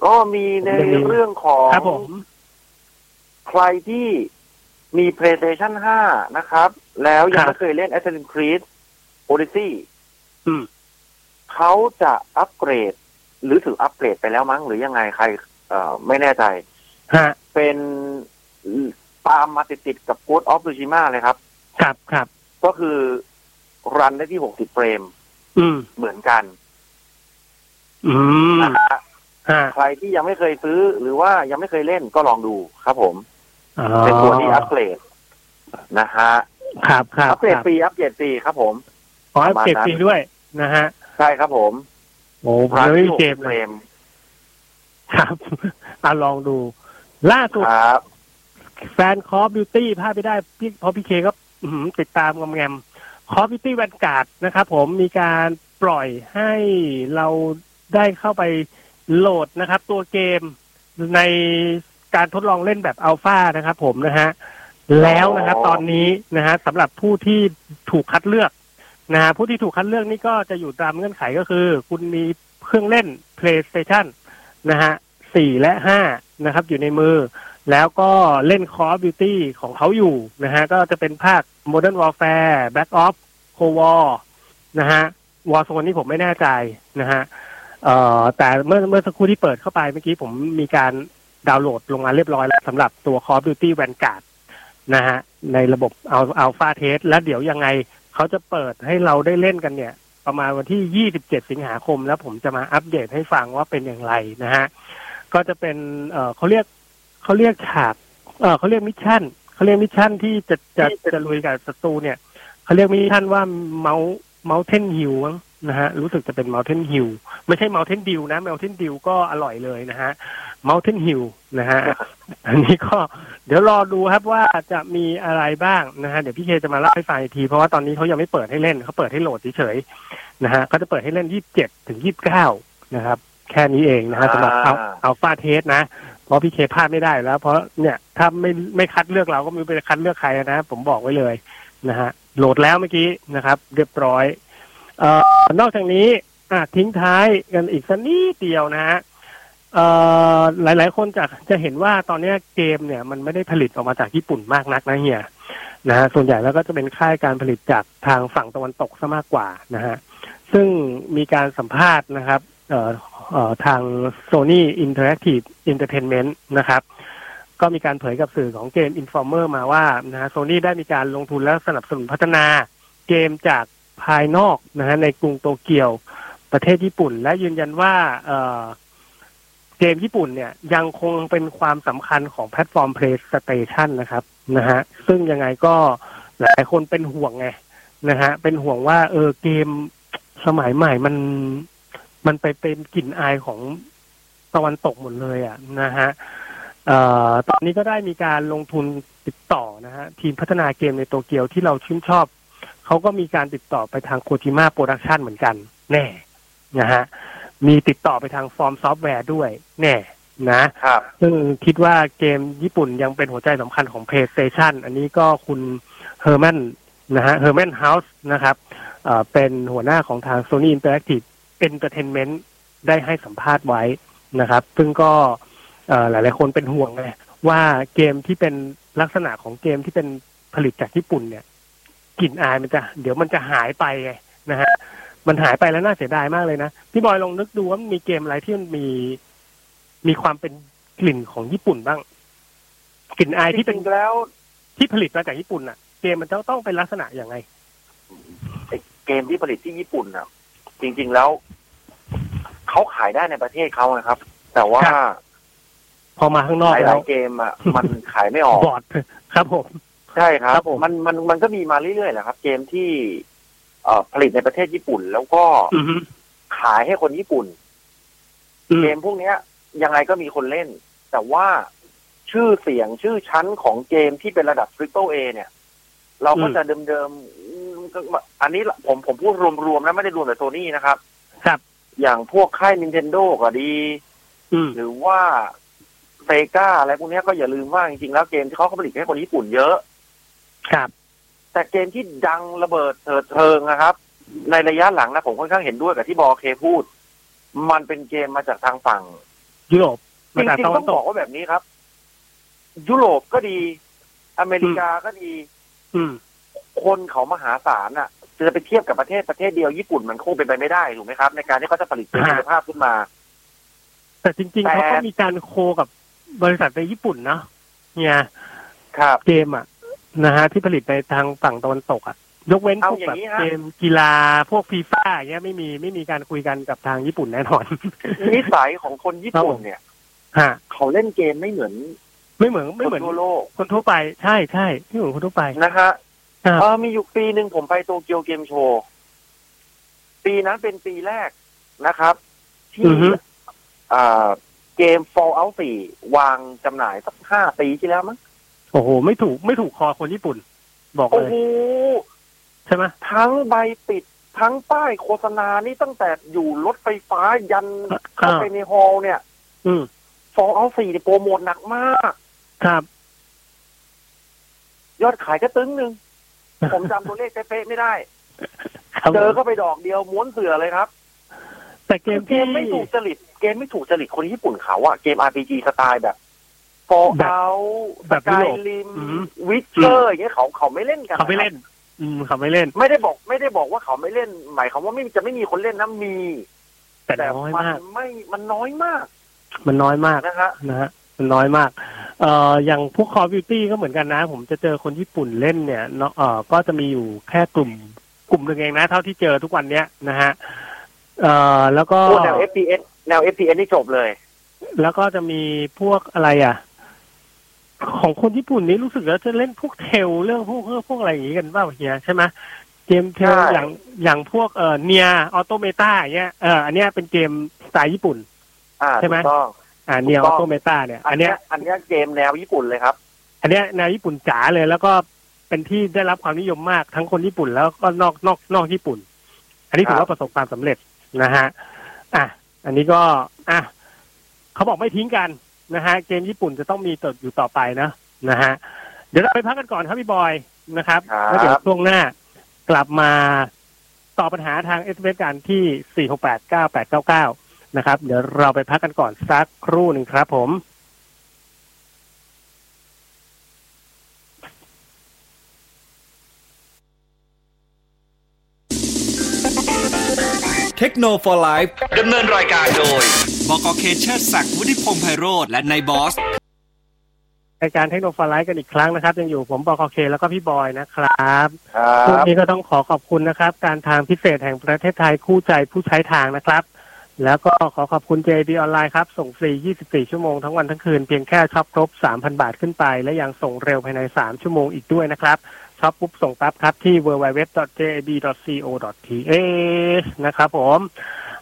ก็มีในผมยังมีเรื่องของครับผมใครที่มี PlayStation 5 นะครับ แล้วยังครับไม่เคยเล่น Assassin's Creed Odyssey อืมเขาจะอัปเกรด หรือถืออัปเกรดไปแล้วมั้ง หรือยังไงใคร เอ่อ ไม่แน่ใจฮะเป็นตามมาติดๆกับ Ghost of Tsushima เลยครับ ครับครับ ก็คือรันได้ที่ 60 เฟรมอืมเหมือนกันอืมนะฮะฮะ ใครที่ยังไม่เคยซื้อ หรือว่ายังไม่เคยเล่นก็ลองดูครับผมอ๋อเป็นตัวที่อัปเกรดนะฮะครับครับอัปเกรดครับฟรีอัปเกรดฟรีครับผมขออัปเกรดประมาณนั้นฟรีด้วยนะฮะ ใช่ครับผมโอ้ผมยังไม่มีเกมเฟเลรยมครับอะลองดู ล่าสุดครับแฟน Call of Duty พลาดไปได้พี่เพราะพี่เคก็อื้อหือติดตามงอมแงม Call of Duty Vanguard นะครับผมมีการปล่อยให้เราได้เข้าไป โหลดนะครับ ตัวเกมในการทดลองเล่นแบบอัลฟานะครับ ผมนะฮะแล้วนะครับ ตอนนี้นะฮะสำหรับผู้ที่ถูกคัดเลือกนะฮะผู้ที่ถูกคัดเลือกนี่ก็จะอยู่ตามเงื่อนไขก็คือ คุณมีเครื่องเล่น PlayStation นะฮะสี่และห้านะครับ อยู่ในมือ แล้วก็เล่น Call of Duty ของเขาอยู่นะฮะก็จะเป็นภาค Modern Warfare Black Ops Cold War นะฮะ Warzone นี่ผมไม่แน่ใจนะฮะ เอ่อแต่เมื่อเมื่อสักครู่ที่เปิดเข้าไปเมื่อกี้ผมมีการดาวน์โหลดลงมาเรียบร้อยแล้วสำหรับตัว Call of Duty Vanguard นะฮะ ในระบบเอา Alpha Test แล้วเดี๋ยวยังไงเขาจะเปิดให้เราได้เล่นกันเนี่ย ประมาณวันที่ 27 สิงหาคม แล้วผมจะมาอัปเดตให้ฟังว่าเป็นอย่างไรนะฮะ ก็จะเป็นเอ่อเขาเรียกเขาเรียกฉากเออเขาเรียก mission เขาเรียก mission ที่จะจะจะลุยกับศัตรูเนี่ยเขาเรียก mission ว่า Moun- Mountain Hill นะฮะรู้สึกจะเป็น Mountain Hill ไม่ใช่ Mountain Dew นะ Mountain Dew ก็อร่อยเลยนะฮะ Mountain Hill นะฮะอันนี้ก็เดี๋ยวรอดูครับว่าจะมีอะไรบ้างนะฮะเดี๋ยวพี่เคจะมาเล่าให้ฟังอีกทีเพราะว่าตอนนี้เขายังไม่เปิดให้เล่นเขาเปิดให้โหลดเฉยๆนะฮะเขาจะเปิดให้เล่นยี่สิบเจ็ดถึงยี่สิบเก้านะครับ แค่นี้เองนะฮะสำหรับเอาอ่า Alpha Test นะเพราะพี่เคพลาดไม่ได้แล้ว เพราะเนี่ยถ้าไม่ไม่คัดเลือกเราก็ไม่รู้ไปคัดเลือกใครนะ ผมบอกไว้เลยนะฮะโหลดแล้วเมื่อกี้นะครับ เรียบร้อยเออนอกจากนี้อะทิ้งท้ายกันอีกสักนิดเดียวนะฮะหลาย ๆ คนจะจะเห็นว่าตอนนี้เกมเนี่ยมันไม่ได้ผลิตออกมาจากญี่ปุ่นมากนักนะเฮียนะฮะส่วนใหญ่แล้วก็จะเป็นค่ายการผลิตจากทางฝั่งตะวันตกซะมากกว่านะฮะซึ่งมีการสัมภาษณ์นะครับเอ่อเอ่อทาง Sony Interactive Entertainment นะครับ ก็มีการเผยกับสื่อของเกม Informer มาว่านะฮะโซนี่ได้มีการลงทุนและสนับสนุนพัฒนาเกมจาก ภายนอกนะฮะในกรุงโตเกียวประเทศญี่ปุ่น และยืนยันว่าเออเกมญี่ปุ่นเนี่ยยังคงเป็นความสำคัญของแพลตฟอร์ม PlayStation นะครับนะฮะซึ่งยังไงก็หลายคนเป็นห่วงไงนะฮะเป็นห่วงว่า เออเกมสมัยใหม่มันมันไปเป็นกลิ่นอายของตะวันตกหมดเลยอะนะฮะออตอนนี้ก็ได้มีการลงทุนติดต่อนะฮะทีมพัฒนาเกมในโตเกียวที่เราชื่นชอบ เขาก็มีการติดต่อไปทางโคจิม a โปรดักชันเหมือนกัน แน่นะฮะมีติดต่อไปทาง FromSoftware ด้วย แน่นะครับซึ่งคิดว่าเกมญี่ปุ่นยังเป็นหัวใจสำคัญของ PlayStation อันนี้ก็คุณHermen นะฮะ Hermen Hulst นะครับเอ่อเป็นหัวหน้าของทาง Sony Interactive Entertainment ได้ให้สัมภาษณ์ไว้นะครับ ซึ่งก็เอ่อหลาย ๆ คนเป็นห่วงไงว่าเกมที่เป็นลักษณะของเกมที่เป็นผลิตจากญี่ปุ่นเนี่ย กลิ่นอายมันจะ เดี๋ยวมันจะหายไปไงนะฮะมันหายไปแล้วน่าเสียดายมากเลยนะพี่บอยลองนึกดูว่ามีเกมอะไรที่มันมีมีความเป็นกลิ่นของญี่ปุ่นบ้าง กลิ่นอายที่เป็นจริงๆแล้วที่ผลิตมาจากญี่ปุ่นอะ เกมมันจะต้องเป็นลักษณะอย่างไงไอ้เกมที่ผลิตที่ญี่ปุ่นอะ จริง ๆแล้วเขาขายได้ในประเทศเขานะครับ แต่ว่าครับพอมาข้างนอกหแล้ลายวๆเกมอะมันขายไม่ออกบอดครับผม ใช่ครัครับบผมมันมันมันก็มีมาเรื่อยๆแหละครับ เกมที่ เอ่อผลิตในประเทศญี่ปุ่น แล้วก็อือฮึขายให้คนญี่ปุ่นอืมเกมพวกเนี้ย ยังไงก็มีคนเล่น แต่ว่าชื่อเสียงชื่อชั้นของเกมที่เป็นระดับ Triple A เนี่ย เราก็จะเดิมๆอืมก็อันนี้ผมผมพูดรวมๆนะไม่ได้รวมแต่โซนี่นะครับ ครับ อย่างพวกค่าย Nintendo ก็ดีอืมหรือว่าเซกาอะไรพวกเนี้ยก็อย่าลืมว่าจริงๆแล้วเกมที่เขาผลิตให้คนญี่ปุ่นเยอะ ครับ แต่เกมที่ดังระเบิดเถิดเทิงนะครับ ในระยะหลังนะผมค่อนข้างเห็นด้วยกับที่บอเคพูด มันเป็นเกมมาจากทางฝั่ง ยุโรปจมาจากริงตะๆวัต้นองตบอกกว่าแบบนี้ครับ ยุโรปก็ดี อเมริกาก็ดี อืมคนเขามหาศาลอะจะไปเทียบกับประเทศประเทศเดียวญี่ปุ่นมันคงเป็นไปไม่ได้ถูกไหมครับ ในการที่เขาจะผลิตเกมฮะคุณภาพขึ้นมา แต่จริงๆแต่เขาก็มีการโคกับบริษัทในญี่ปุ่นเนาะเนี่ยครับเกมอะ นะฮะที่ผลิตในทางฝั่งตะวันตกอะยกเว้นพเอาวกอย่าแบบงนี้ฮะเกมกีฬาพวกฟีฟ่าอย่างเงี้ยไม่มีไม่มีการคุยกันกับทางญี่ปุ่นแน่นอนนิสัยของคนญี่ปุ่นเนี่ยฮะเขาเล่นเกมไม่เหมือน ไม่เหมือนคไม่เหมือนนทั่วโลกคนทั่วไปใช่ใช่ไม่เหมือนคนทั่วไปนะฮะครับเออมีอยู่ปีหนึ่งผมไปโตเกียวเกมโชว์ ปีนั้นเป็นปีแรกนะครับ ที่อือฮึอ่าเกม Fallout 4 วางจำหน่ายสักห้าปีที่แล้วมั้ง โอ้โห ไม่ถูกไม่ถูกคอคนญี่ปุ่น บอกโอ้เลย โหใช่ไหมทั้งใบปิด ทั้งป้ายโฆษณานี่ตั้งแต่อยู่รถไฟฟ้ายันเข้าไปในฮอลล์เนี่ยอืม Fallout 4นี่โปรโมทหนักมาก ครับ ยอดขายก็ตึ้งหนึ่ง ผมจำตัวเลขเป๊ะๆไม่ได้ ครับเจอเข้าไปดอกเดียวม้วนเสือเลยครับ แต่เกมเกที่ มไม่ถูกจริต เกมไม่ถูกจริตคนญี่ปุ่นเขาอะเกม RPG สไตล์แบบ Fallout แบบสกายยุโรปริมอืมวิเชอร์อย่างเงี้ยเขาเขาไม่เล่นกันเขาไม่เล่น อืมเขาไม่เล่น ไม่ได้บอกไม่ได้บอกว่าเขาไม่เล่น หมายความว่าไม่จะไม่มีคนเล่นนะมี แต่แต่น้อยมันมากไม่มันน้อยมาก มันน้อยมากนะฮะนะฮะมันน้อยมาก เอ่ออย่างพวก Call of Duty ก็เหมือนกันนะ ผมจะเจอคนญี่ปุ่นเล่นเนี่ยเนาะเอ่อก็จะมีอยู่แค่กลุ่มกลุ่มหนึ่งเองนะ เท่าที่เจอทุกวันเนี้ยนะฮะเอ่อแล้วก็พวกแนว FPS แนว FPS นี่จบเลย แล้วก็จะมีพวกอะไรอะ ของคนญี่ปุ่นนี้รู้สึกว่าจะเล่นพวกเทลเรื่องพวกพวกพวกอะไรอย่างงี้กันบ้างเฮียใช่ไหมเกมเทลใช่อย่างอย่างพวกเอ่อเนียออโตเมตาอย่างเงี้ยเอออันเนี้ยเป็นเกมสไตล์ญี่ปุ่นอ่าใช่ไหมถูกต้องอ่าเนียถูอกอต้องโตเมตาเนี่ยอัอันนเนี้เนี้ยยอันเนี้ยเกมแนวญี่ปุ่นเลยครับ อันเนี้ยแนวญี่ปุ่นจ๋าเลยแล้วก็เป็นที่ได้รับความนิยมมากทั้งคนญี่ปุ่นแล้วก็นอกนอกนอกญี่ปุ่น อันนี้ถือว่าประสบความสำเร็จนะฮะอะอันนี้ก็อะเขาบอกไม่ทิ้งกัน นะฮะเกมญี่ปุ่นจะต้องมีตดอยู่ต่อไปนะนะฮะเดี๋ยวเราไปพักกันก่อนครับพี่บอยนะครับครับแล้วเดี๋ยวช่วงหน้ากลับมาตอบปัญหาทางเอสเกันที่ 4689899 นะครับ เดี๋ยวเราไปพักกันก่อนสักครู่หนึ่งครับผม เทคโนโลยีดำเนินรายการโดย บกเคเชอร์ศักดิ์วุฒิพงษ์ไพโรธและนายบอส รายการเทคโนโลยีกันอีกครั้งนะครับ ยังอยู่ผมบกเคแล้วก็พี่บอยนะครับครับช่วงนี้ก็ต้องขอขอบคุณนะครับ การทางพิเศษแห่งประเทศไทยคู่ใจผู้ใช้ทางนะครับ แล้วก็ขอขอบคุณ JIB Online ครับ ส่งฟรี 24 ชั่วโมงทั้งวันทั้งคืน เพียงแค่ช็อปครบ 3,000 บาทขึ้นไป และยังส่งเร็วภายใน 3 ชั่วโมงอีกด้วยนะครับ ช็อปปุ๊บส่งปั๊บครับที่ www.jib.co.th นะครับผม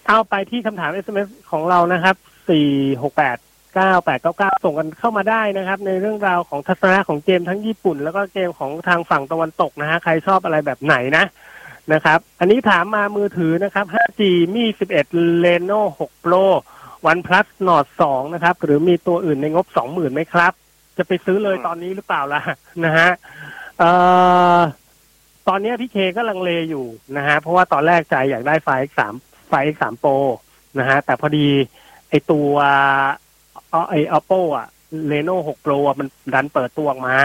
เอาไปที่คำถาม SMS ของเรานะครับ 468 9899 ส่งกันเข้ามาได้นะครับ ในเรื่องราวของทัศนะของเกมทั้งญี่ปุ่น แล้วก็เกมของทางฝั่งตะวันตกนะฮะ ใครชอบอะไรแบบไหนนะนะครับ อันนี้ถามมามือถือนะครับ 5G มี 11 Leno 6 Pro OnePlus Nord 2นะครับ หรือมีตัวอื่นในงบ20,000ไหมครับ จะไปซื้อเลยอืมตอนนี้หรือเปล่าล่ะนะฮะ เอ่อตอนนี้พี่เคก็ลังเลอยู่นะฮะเพราะว่าตอนแรกใจอยากได้ไฟ X3 ไฟ X3 Pro นะฮะแต่พอดีไอตัวเอไอ Oppo อะ Reno 6 Pro อะมันดันเปิดตัวออกมา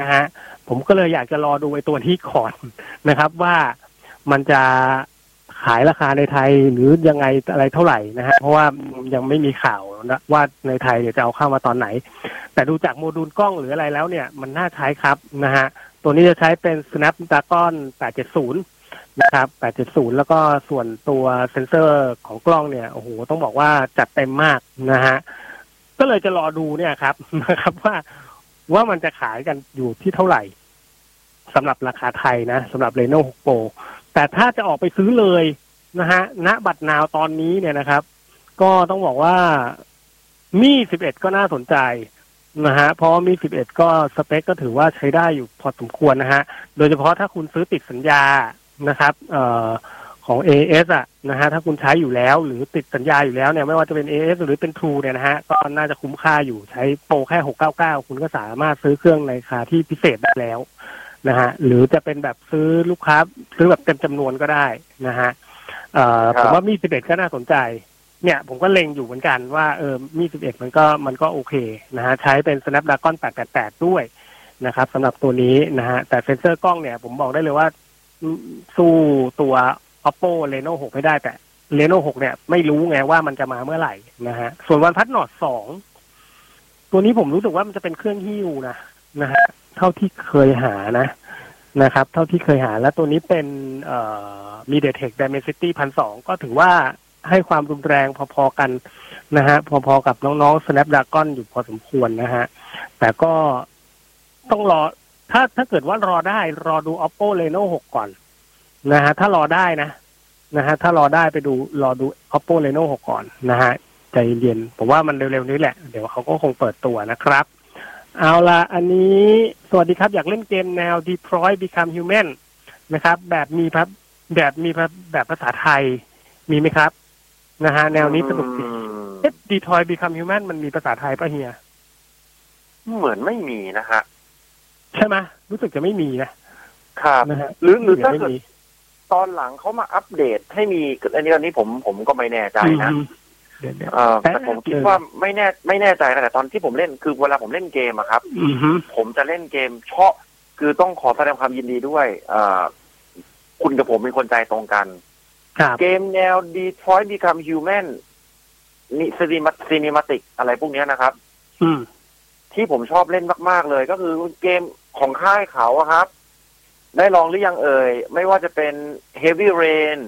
นะฮะผมก็เลยอยากจะรอดูไอตัวนี้ก่อนนะครับว่ามันจะขายราคาในไทยหรือยังไงอะไรเท่าไหร่นะฮะเพราะว่ายังไม่มีข่าวนะว่าในไทยเนี่ยวจะเอาเข้ามาตอนไหน แต่ดูจากโมดูลกล้องหรืออะไรแล้วเนี่ย มันน่าใช้ครับนะฮะ ตัวนี้จะใช้เป็น Snapdragon 870 นะครับ 870 แล้วก็ส่วนตัวเซนเซอร์ของกล้องเนี่ย โอ้โห ต้องบอกว่าจัดเต็มมากนะฮะ ก็เลยจะรอดูเนี่ยครับนะครับว่าว่ามันจะขายกันอยู่ที่เท่าไหร่สำหรับราคาไทยนะสำหรับ Reno 6 Pro แต่ถ้าจะออกไปซื้อเลยนะฮะ ณ บัตรนาวตอนนี้เนี่ยนะครับ ก็ต้องบอกว่ามี่11ก็น่าสนใจ นะฮะเพราะว่ามี 11 ก็สเปคก็ถือว่าใช้ได้อยู่พอสมควรนะฮะ โดยเฉพาะถ้าคุณซื้อติดสัญญานะครับเอ่อของ AS อะนะฮะถ้าคุณใช้อยู่แล้วหรือติดสัญญาอยู่แล้วเนี่ยไม่ว่าจะเป็น AS หรือเป็น True เนี่ยนะฮะก็น่าจะคุ้มค่าอยู่ใช้โปรแค่ 699 คุณก็สามารถซื้อเครื่องในราคาที่พิเศษได้แล้วนะฮะหรือจะเป็นแบบซื้อลูกค้าซื้อแบบเต็มจำนวนก็ได้นะฮะเอ่อครับผมว่ามี 11 ก็น่าสนใจ เนี่ยผมก็เล็งอยู่เหมือนกันว่าเออมี11มันก็มันก็โอเคนะฮะใช้เป็น Snapdragon 888ด้วยนะครับสำหรับตัวนี้นะฮะแต่เซนเซอร์กล้องเนี่ย ผมบอกได้เลยว่า สู้ตัว oppo reno 6ไม่ได้แต่ reno 6เนี่ย ไม่รู้ไงว่ามันจะมาเมื่อไหร่นะฮะส่วนวันพัดนอดสองตัวนี้ผมรู้สึกว่ามันจะเป็นเครื่องฮิ้วนะนะฮะเท่าที่เคยหานะนะครับ เท่าที่เคยหาแล้วตัวนี้เป็นเอ่อ MediaTek Dimensity พันสองก็ถือว่า ให้ความรุนแรงพอๆกันนะฮะ พอๆกับน้องๆ Snapdragon อยู่พอสมควรนะฮะ แต่ก็ต้องรอ ถ้าถ้าเกิดว่ารอได้ รอดู oppo reno 6 ก่อนนะฮะ ถ้ารอได้นะนะฮะ ถ้ารอได้ไปดูรอดู oppo reno 6 ก่อนนะฮะ ใจเย็นผมว่ามันเร็วๆนี้แหละ เดี๋ยวเขาก็คงเปิดตัวนะครับ เอาละอันนี้สวัสดีครับอยากเล่นเกมแนว Detroit Become Human นะครับ แบบมีพับแบบมีพับแบบภาษาไทยมีไหมครับ นะฮะแนวนี้สนุกดีอืมเอ๊ะ Detroit Become Human มันมีภาษาไทยป่ะเฮีย เหมือนไม่มีนะฮะ ใช่ไหมรู้สึกจะไม่มีนะครับนะฮะหรือหรือถ้าไม่เกิดมีตอนหลังเขามาอัปเดตให้มีอันนี้อันนี้ผมผมก็ไม่แน่ใจนะอืมเดี๋ยวเดี๋ยวเออแต่ผมคิดว่าไม่แน่ไม่แน่ใจนะแต่ตอนที่ผมเล่นคือเวลาผมเล่นเกมอะครับอืมฮึผมจะเล่นเกมชอบคือต้องขอแสดงความยินดีด้วยเอ่อคุณกับผมเป็นคนใจตรงกันครับ เกมแนว Detroit Become Human นี่ซีนิมาซีนิมาติกอะไรพวกเนี้ยนะครับ อืมที่ผมชอบเล่นมาก ๆ เลยก็คือเกมของค่ายเขาอะครับ ได้ลองหรือยังเอ่ย ไม่ว่าจะเป็น Heavy Rain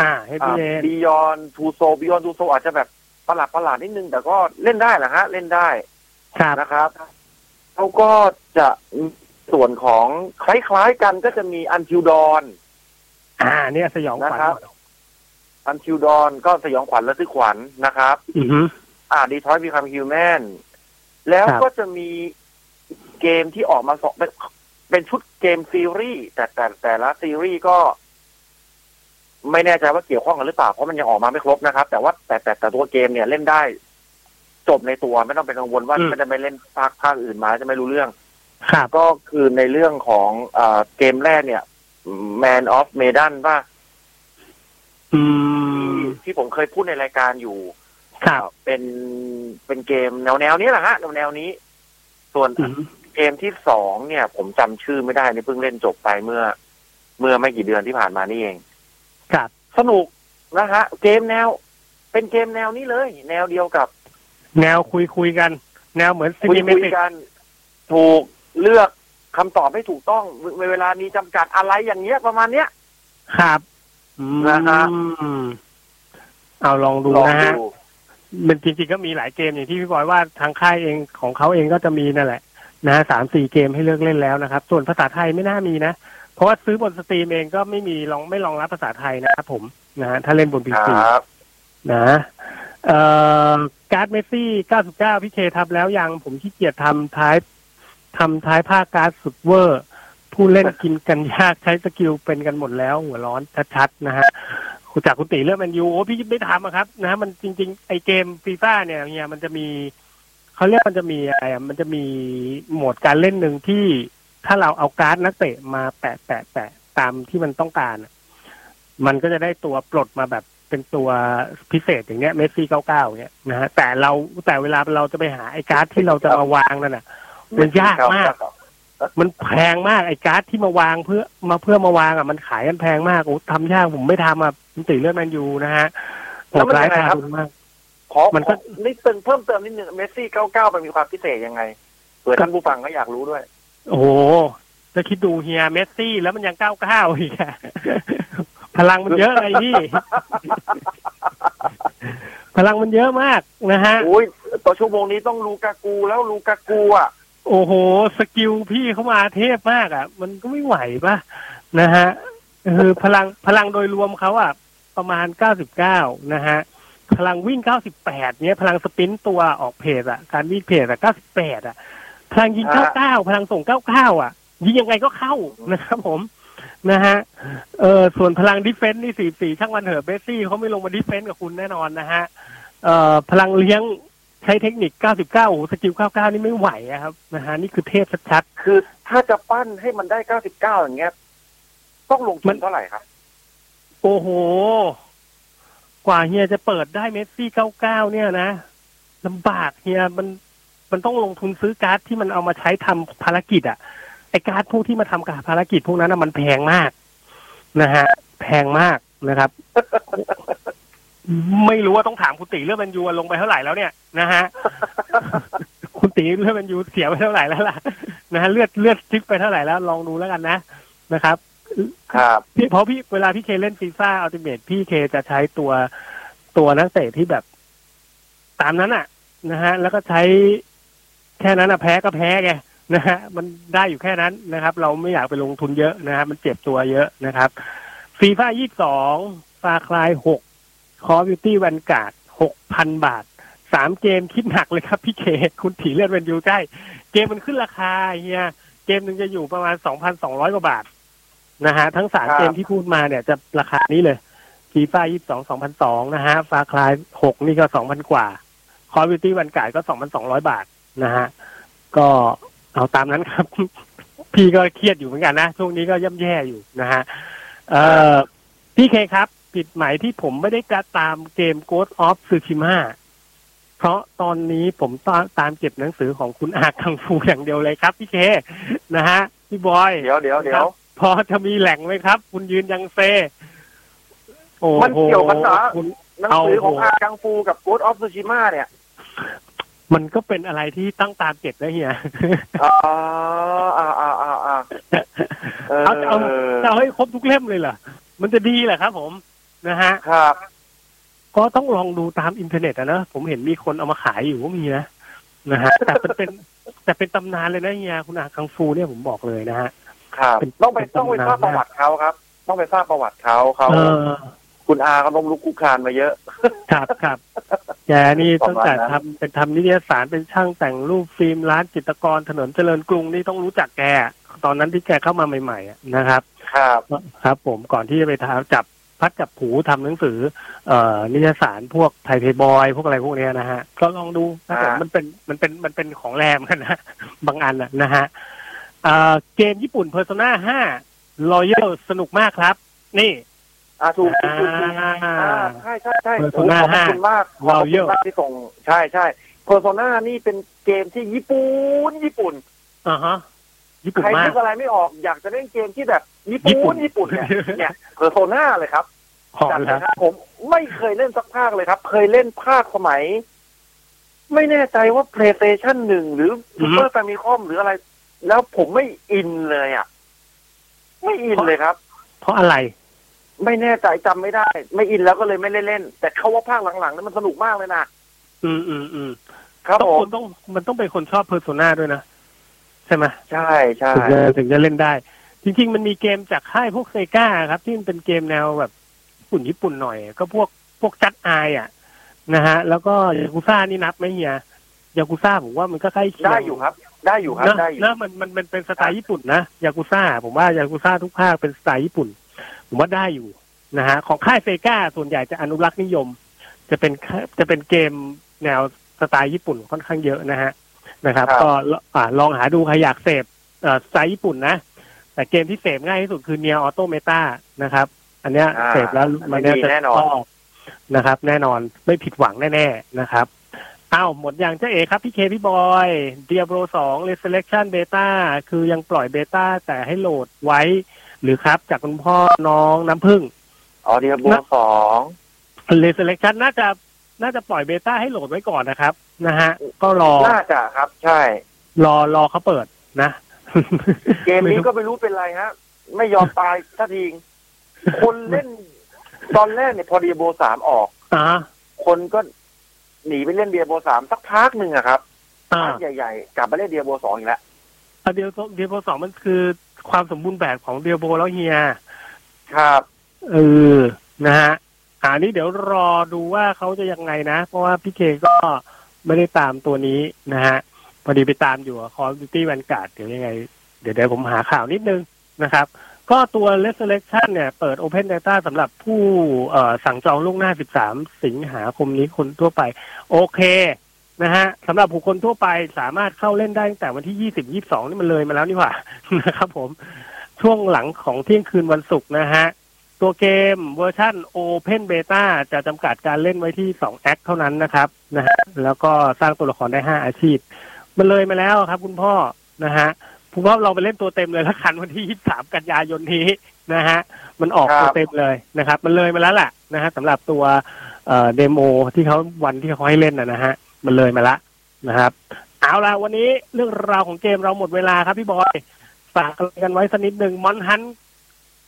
อ่าให้พี่เลน Beyond Two Soul Beyond Two Soul อาจจะแบบประหลาดประหลาดๆนิดนึง แต่ก็เล่นได้แหละฮะ เล่นได้ครับนะครับเขาก็จะมีส่วนของคล้าย ๆ กันก็จะมี Until Dawn อ่า เนี่ยสยองขวัญนะครับ Until Dawn ก็สยองขวัญและทึกขวัญนะครับ อือฮึอ่า Detroit Become Human แล้วครับก็จะมีเกมที่ออกมาสองเป็นเป็นชุดเกมซีรีส์แต่แต่แต่ละซีรีส์ก็ ไม่แน่ใจว่าเกี่ยวข้องกันหรือเปล่าเพราะมันยังออกมาไม่ครบนะครับ แต่ว่าแต่แต่แต่ตัวเกมเนี่ยเล่นได้ จบในตัวไม่ต้องเป็นกังวลว่ามันจะไม่เล่นภาคภาคอื่นมาแล้วจะไม่รู้เรื่องครับก็คือในเรื่องของเอ่อเกมแรกเนี่ย Man of Medan ป่ะอืมที่ที่ผมเคยพูดในรายการอยู่ครับเป็นเป็นเกมแนวแนวนี้แหละฮะแนวแนวนี้ ส่วนอืมเกมที่สองเนี่ย ผมจำชื่อไม่ได้นี่เพิ่งเล่นจบไปเมื่อ เมื่อไม่กี่เดือนที่ผ่านมานี่เอง ครับ สนุกนะฮะ เกมแนว เป็นเกมแนวนี้เลย แนวเดียวกับ แนวคุยคุยกัน แนวเหมือนซีคุยนิเมคุยติกกัน ถูกเลือก คำตอบให้ถูกต้องเวเวลามีจำกัดอะไรอย่างเงี้ยประมาณเนี้ยครับอืมนะฮะเอาลองดูลองนะฮะดูมันจริงๆก็มีหลายเกมอย่างที่พี่บอยว่าทางค่ายเองของเขาเองก็จะมีนั่นแหละนะฮะสามสี่เกมให้เลือกเล่นแล้วนะครับ ส่วนภาษาไทยไม่น่ามีนะ เพราะว่าซื้อบน Steam เองก็ไม่มีลองไม่รองรับภาษาไทยนะครับผมนะฮะถ้าเล่นบน PC ครับนะเอ่อการ์ดเมสซี่99พี่เคทำแล้วยังผมขี้เกียจทำท้าย ทำท้ายภาคการ์ดสุดเวอร์ ผู้เล่นกินกันยากใช้ skill เป็นกันหมดแล้ว หัวร้อนชัดๆนะฮะคุจากคุณตี๋เลือดแมนยูโอ้พี่ไม่ทำอะครับนะฮะมันจริง ๆ ไอเกมฟีฟ่าเนี่ยเนี่ยมันจะมีเขาเรียกมันจะมีอะไรมันจะมีโหมดการเล่นหนึ่งที่ถ้าเราเอาการ์ดนักเตะมาแปะแปะแปะตามที่มันต้องการ มันก็จะได้ตัวปลดมาแบบเป็นตัวพิเศษอย่างเงี้ยเมสซี่เก้าเก้าเงี้ยนะฮะแต่เราแต่เวลาเราจะไปหาไอการ์ดที่เราจะมาวางนั่นน่ะ มันยากมาก มันแพงมากไอ้การ์ดที่มาวางเพื่อมาเพื่อมาวางอะมันขายกันแพงมากโอ้ทำยากผมไม่ทำอะผมตี๋เลือดแมนยูนะฮะโหแล้วดมันร้ายยังไงทาครับรุณมากขอมันก็ขอนิดเติมเพิ่มเติมนิดนึงเมสซี่99มันมีความพิเศษยังไงเผื่อท่านผู้ฟังก็อยากรู้ด้วย โอ้โหจะคิดดูเฮียเมสซี่ แล้วมันยังเก้าเก้าอีกอะพลังมันเยอะไงพี่ พลังมันเยอะมากนะฮะโอ้ยต่อชั่วโมงนี้ต้องลูกากูแล้วลูกากูอะ โอ้โห skill พี่เขามาเทพมากอะ มันก็ไม่ไหวป่ะนะฮะคือพลังพลังโดยรวมเขาอะ ประมาณเก้าสิบเก้านะฮะพลังวิ่งเก้าสิบแปดเนี้ย พลัง sprint ตัวออก pace อะ การวิ่ง pace อะเก้าสิบแปดอะ พลังยิงเก้าฮะเก้าพลังส่งเก้าเก้าอะ ยิงยังไงก็เข้านะครับผมนะฮะ เออส่วนพลัง defense นี่สี่สี่ช่างมันเหอะเมสซี่เขาไม่ลงมา defense กับคุณแน่นอนนะฮะ เอ่อพลังเลี้ยงใช้เทคนิค 99 โอ้โห skill 99 นี่ไม่ไหวอะครับนะฮะนี่คือเทพชัดคือถ้าจะปั้นให้มันได้เก้าสิบเก้าอย่างเงี้ย ต้องลงทุนมันเท่าไหร่ครับๆโอ้โห กว่าเฮียจะเปิดได้เมสซี่ 99 เนี่ยนะลำบากเฮียมันมันต้องลงทุนซื้อการ์ดที่มันเอามาใช้ทำภารกิจอะไอการ์ดพวกที่มาทำกับภารกิจพวกนั้นนะมันแพงมากนะฮะ แพงมากนะครับ ไม่รู้ว่าต้องถามคุณตีเรื่องแมนยูลงไปเท่าไหร่แล้วเนี่ยนะฮะคุณตีเรื่องแมนยูเสียไปเท่าไหร่แล้วล่ะนะฮะเลือดเลือดทิปไปเท่าไหร่แล้วลองดูแล้วกันนะนะครับ ครับพี่เพราะพี่เวลาพี่เคเล่นฟีฟ่าอัลติเมทพี่เคจะใช้ตัวตัวนักเตะที่แบบ ตามนั้นอะ นะฮะ แล้วก็ใช้แค่นั้นอะแพ้ก็แพ้ไงนะฮะมันได้อยู่แค่นั้นนะครับ เราไม่อยากไปลงทุนเยอะนะครับมันเจ็บตัวเยอะนะครับฟีฟ่ายี่สองฟาคลายหก คอร์บิวตี้วันการ์ดหกพันบาทสามเกมคิดหนักเลยครับพี่เคคุณถีเลือดเป็นยูใกล้เกมมันขึ้นราคาเฮียเกมหนึ่งจะอยู่ประมาณสองพันสองร้อยกว่าบาทนะฮะทั้งสามครับเกมที่พูดมาเนี่ยจะราคานี้เลยฟีฟ่ายี่สองสองพันสองนะฮะฟาคลายหกนี่ก็สองพันกว่าคอร์บิวตี้วันกายก็สองพันสองร้อยบาทนะฮะก็เอาตามนั้นครับ พี่ก็เครียดอยู่เหมือนกันนะ ช่วงนี้ก็ย่ำแย่อยู่นะฮะเอ่อพี่เคครับ ผิดหมายที่ผมไม่ได้กระตามเกม Ghost of Tsushima เพราะตอนนี้ผมตามตามเก็บหนังสือของคุณอาคังฟูอย่างเดียวเลยครับ พี่เค นะฮะ พี่บอย เดี๋ยวเดี๋ยวเดี๋ยวพอจะมีแหล่งไหมครับ คุณยืนยังเซ โอ้โหมันเกี่ยวกันเหรอคุณหนังสือของเอาอากังฟูกับ Ghost of Tsushima เนี่ย มันก็เป็นอะไรที่ตั้งตามเก็บนะเฮียอ๋ออ่าอ่าอ่าอ่าเออเอาเอาจะเอาให้ครบทุกเล่มเลยเหรอมันจะดีเหรอครับผม นะฮะครับ ก็ต้องลองดูตามอินเทอร์เน็ตอะนะผมเห็นมีคนเอามาขายอยู่ก็มีนะนะฮะแต่เป็นเป็นแต่เป็นตำนานเลยนะเฮียคุณอาคังฟูเนี่ยผมบอกเลยนะฮะครับเป็นต้องไปเป็นต้องไปตำนานทราบประวัติเขาครับ ต้องไปทราบประวัติเขาเขาเออคุณอาเขาล้มลุกคุกคานมาเยอะ ครับครับแกนี่ประตั้งมาณแต่นั้นทำเป็นทำนิตยสารเป็นช่างแต่งรูปฟิล์มร้านจิตรกรถนนเจริญกรุงนี่ต้องรู้จักแก ตอนนั้นที่แกเข้ามาใหม่ๆอะนะครับ ครับ ครับ ผมก่อนที่จะไปทำจับ พัดจับผูทำหนังสือ เอ่อนิตยสารพวกไทยเพย์บอยพวกอะไรพวกเนี้ยนะฮะ ก็ลองดูนะผมอ่ามัมันเป็นมันเป็นมันเป็นของแรมกันนะบางอันอะนะฮะเอ่อเกมญี่ปุ่น Persona 5 Royal สนุกมากครับ นี่อ่าถูกถูกถูกถูกอ่าอ่าใช่ใช่ใช่ Persona โอ้ขอบคุณมากขอบว้าวคุเยณอะมากที่ส่ง ใช่ใช่เพอร์โซนานี่เป็นเกมที่ญี่ปุ่นญี่ปุ่นอ่าฮะ ญี่ปุ่นใครมานึกกอะไรไม่ออกอยากจะเล่นเกมที่แบบญี่ญี่ปุ่ปุ่นน ญี่ปุ่นเนี่ยเนี่ยเพอร์โซนาเลยครับหอจัมดเลแล้ยวครับผมไม่เคยเล่นสักภาคเลยครับ เคยเล่นภาคสมัย ไม่แน่ใจว่า PlayStation หนึ่งหรือ Super Famicom หรืออะไร แล้วผมไม่อินเลยอะ ไม่อินเลยครับ เพราะอะไร ไม่แน่ใจจำไม่ได้ ไม่อินแล้วก็เลยไม่ได้เล่น แต่เขาว่าภาคหลังๆนั้นมันสนุกมากเลยนะอืมอืมอืมครับต้องผคมนต้องมันต้องเป็นคนชอบเพอร์โซนาด้วยนะ ใช่ไหมใช่ใช่ถึงจะถึงจะเล่นได้ จริง ๆ มันมีเกมจากค่ายพวกเซกาครับ ที่มันเป็นเกมแนวแบบญี่ปุ่นญี่ปุ่นหน่อย ก็พวกพวกจัดอายอะ นะฮะ แล้วก็ยากุซ่านี่นับไหมเฮียยากุซ่าผมว่ามันก็ใกล้เคียงได้อยู่ครับ ได้อยู่ครับนะได้อยู่นะมันมันมันเป็นสไตล์ญี่ปุ่นนะยากุซ่าผมว่ายากุซ่าทุกภาคเป็นสไตล์ญี่ปุ่น ผมว่าได้อยู่นะฮะของค่ายเซกาส่วนใหญ่จะอนุรักษ์นิยม จะเป็นจะเป็นเกมแนวสไตล์ญี่ปุ่นค่อนข้างเยอะนะฮะ นะครับครับก็อ่าลองหาดูใครอยากเสพเอ่อสไตล์ญี่ปุ่นนะ แต่เกมที่เสพง่ายที่สุดคือเนียออโตเมตานะครับ อันเนี้ยอ่าเสพแล้วอัมันนนี้เนี้ยจะแน่นอนชอบนะครับ แน่นอนไม่ผิดหวังแน่ๆนะครับอ้าวหมดอย่างเจ้าเอครับ พี่เคพี่บอยเดียโบรสองเลเซเลคชั่นเบต้าคือยังปล่อยเบต้าแต่ให้โหลดไว้ หรือครับ จากคุณพ่อน้องน้ำพึ่งออเดียโบสองเลเซเลคชั่นน่าจะ น่าจะปล่อยเบต้าให้โหลดไว้ก่อนนะครับ นะฮะ ก็รอน่าจะครับ ใช่ รอรอเขาเปิดนะ เกมนี้ก็ไม่รู้เป็นไรฮะ ไม่ยอมตายสักทีคนเล่น ตอนแรกเนี่ยพอเดียโบสามออกอ่าคนก็หนีไปเล่นเดียโบสามสักพักหนึ่งอะครับอ่าพักใหญ่ๆ กลับมาเล่นเดียโบสองอีกแล้วอะเดียวเดียวโบสองมันคือความสมบูรณ์แบบของเดียวโบแล้วเฮีย ครับเออนะฮะ อันนี้เดี๋ยวรอดูว่าเขาจะยังไงนะ เพราะว่าพี่เคก็ไม่ได้ตามตัวนี้นะฮะพอดีไปตามอยู่ Call of Duty Vanguard เดี๋ยวยังไง เดี๋ยวเดี๋ยวผมหาข่าวนิดนึงนะครับ ก็ตัว Resurrection เนี่ยเปิด Open Beta สำหรับผู้เออสั่งจองล่วงหน้า 13 สิงหาคมนี้คนทั่วไป โอเคนะฮะสำหรับบุคคลทั่วไปสามารถเข้าเล่นได้ตั้งแต่วันที่ 20 22 นี่มันเลยมาแล้วนี่หว่านะครับผมช่วงหลังของเที่ยงคืนวันศุกร์นะฮะ ตัวเกมเวอร์ชัน Open Beta จะจำกัดการเล่นไว้ที่ 2 Act เท่านั้นนะครับนะฮะแล้วก็สร้างตัวละครได้ 5 อาชีพ มันเลยมาแล้วครับคุณพ่อนะฮะคุณพ่อเราไปเล่นตัวเต็มเลยละกันวันที่ 23 กันยายนนี้นะฮะมันออกครับตัวเต็มเลยนะครับ มันเลยมาแล้วแหละนะฮะสำหรับตัวเอ่อ demo ที่เขาวันที่เขาให้เล่นนะนะฮะมันเลยมาละนะครับ เอาละวันนี้เรื่องราวของเกมเราหมดเวลาครับพี่บอยฝากอะไรกันไว้สักนิดหนึ่งมอนฮัน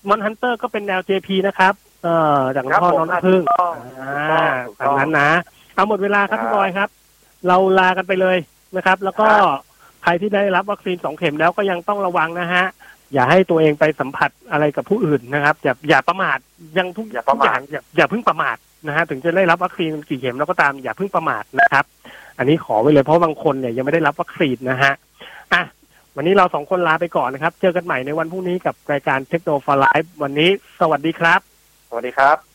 มอนฮันเตอร์ก็เป็นแนว JP นะครับ เอ่อจากครับพ่อผมน้องน้ำพึ่งถูกต้องอ่าถูกตาต้มองนั้นนะ เอาหมดเวลาครับครับพี่บอยครับ เราลากันไปเลยนะครับ แล้วก็ครับใครที่ได้รับวัคซีนสองเข็มแล้วก็ยังต้องระวังนะฮะ อย่าให้ตัวเองไปสัมผัสอะไรกับผู้อื่นนะครับ อย่าอย่าประมาทยังทุกอย่าประทุกอมาย่าทงอย่าอย่าเพิ่งประมาทนะฮะถึงจะได้รับวัคซีนกี่เข็มแล้วก็ตามอย่าเพิ่งประมาทนะครับ อันนี้ขอไว้เลยเพราะบางคนเนี่ยยังไม่ได้รับวัคซีนนะฮะอะ วันนี้เราสองคนลาไปก่อนนะครับ เจอกันใหม่ในวันพรุ่งนี้กับรายการเทคโนโลยีไลฟ์วันนี้ สวัสดีครับ สวัสดีครับ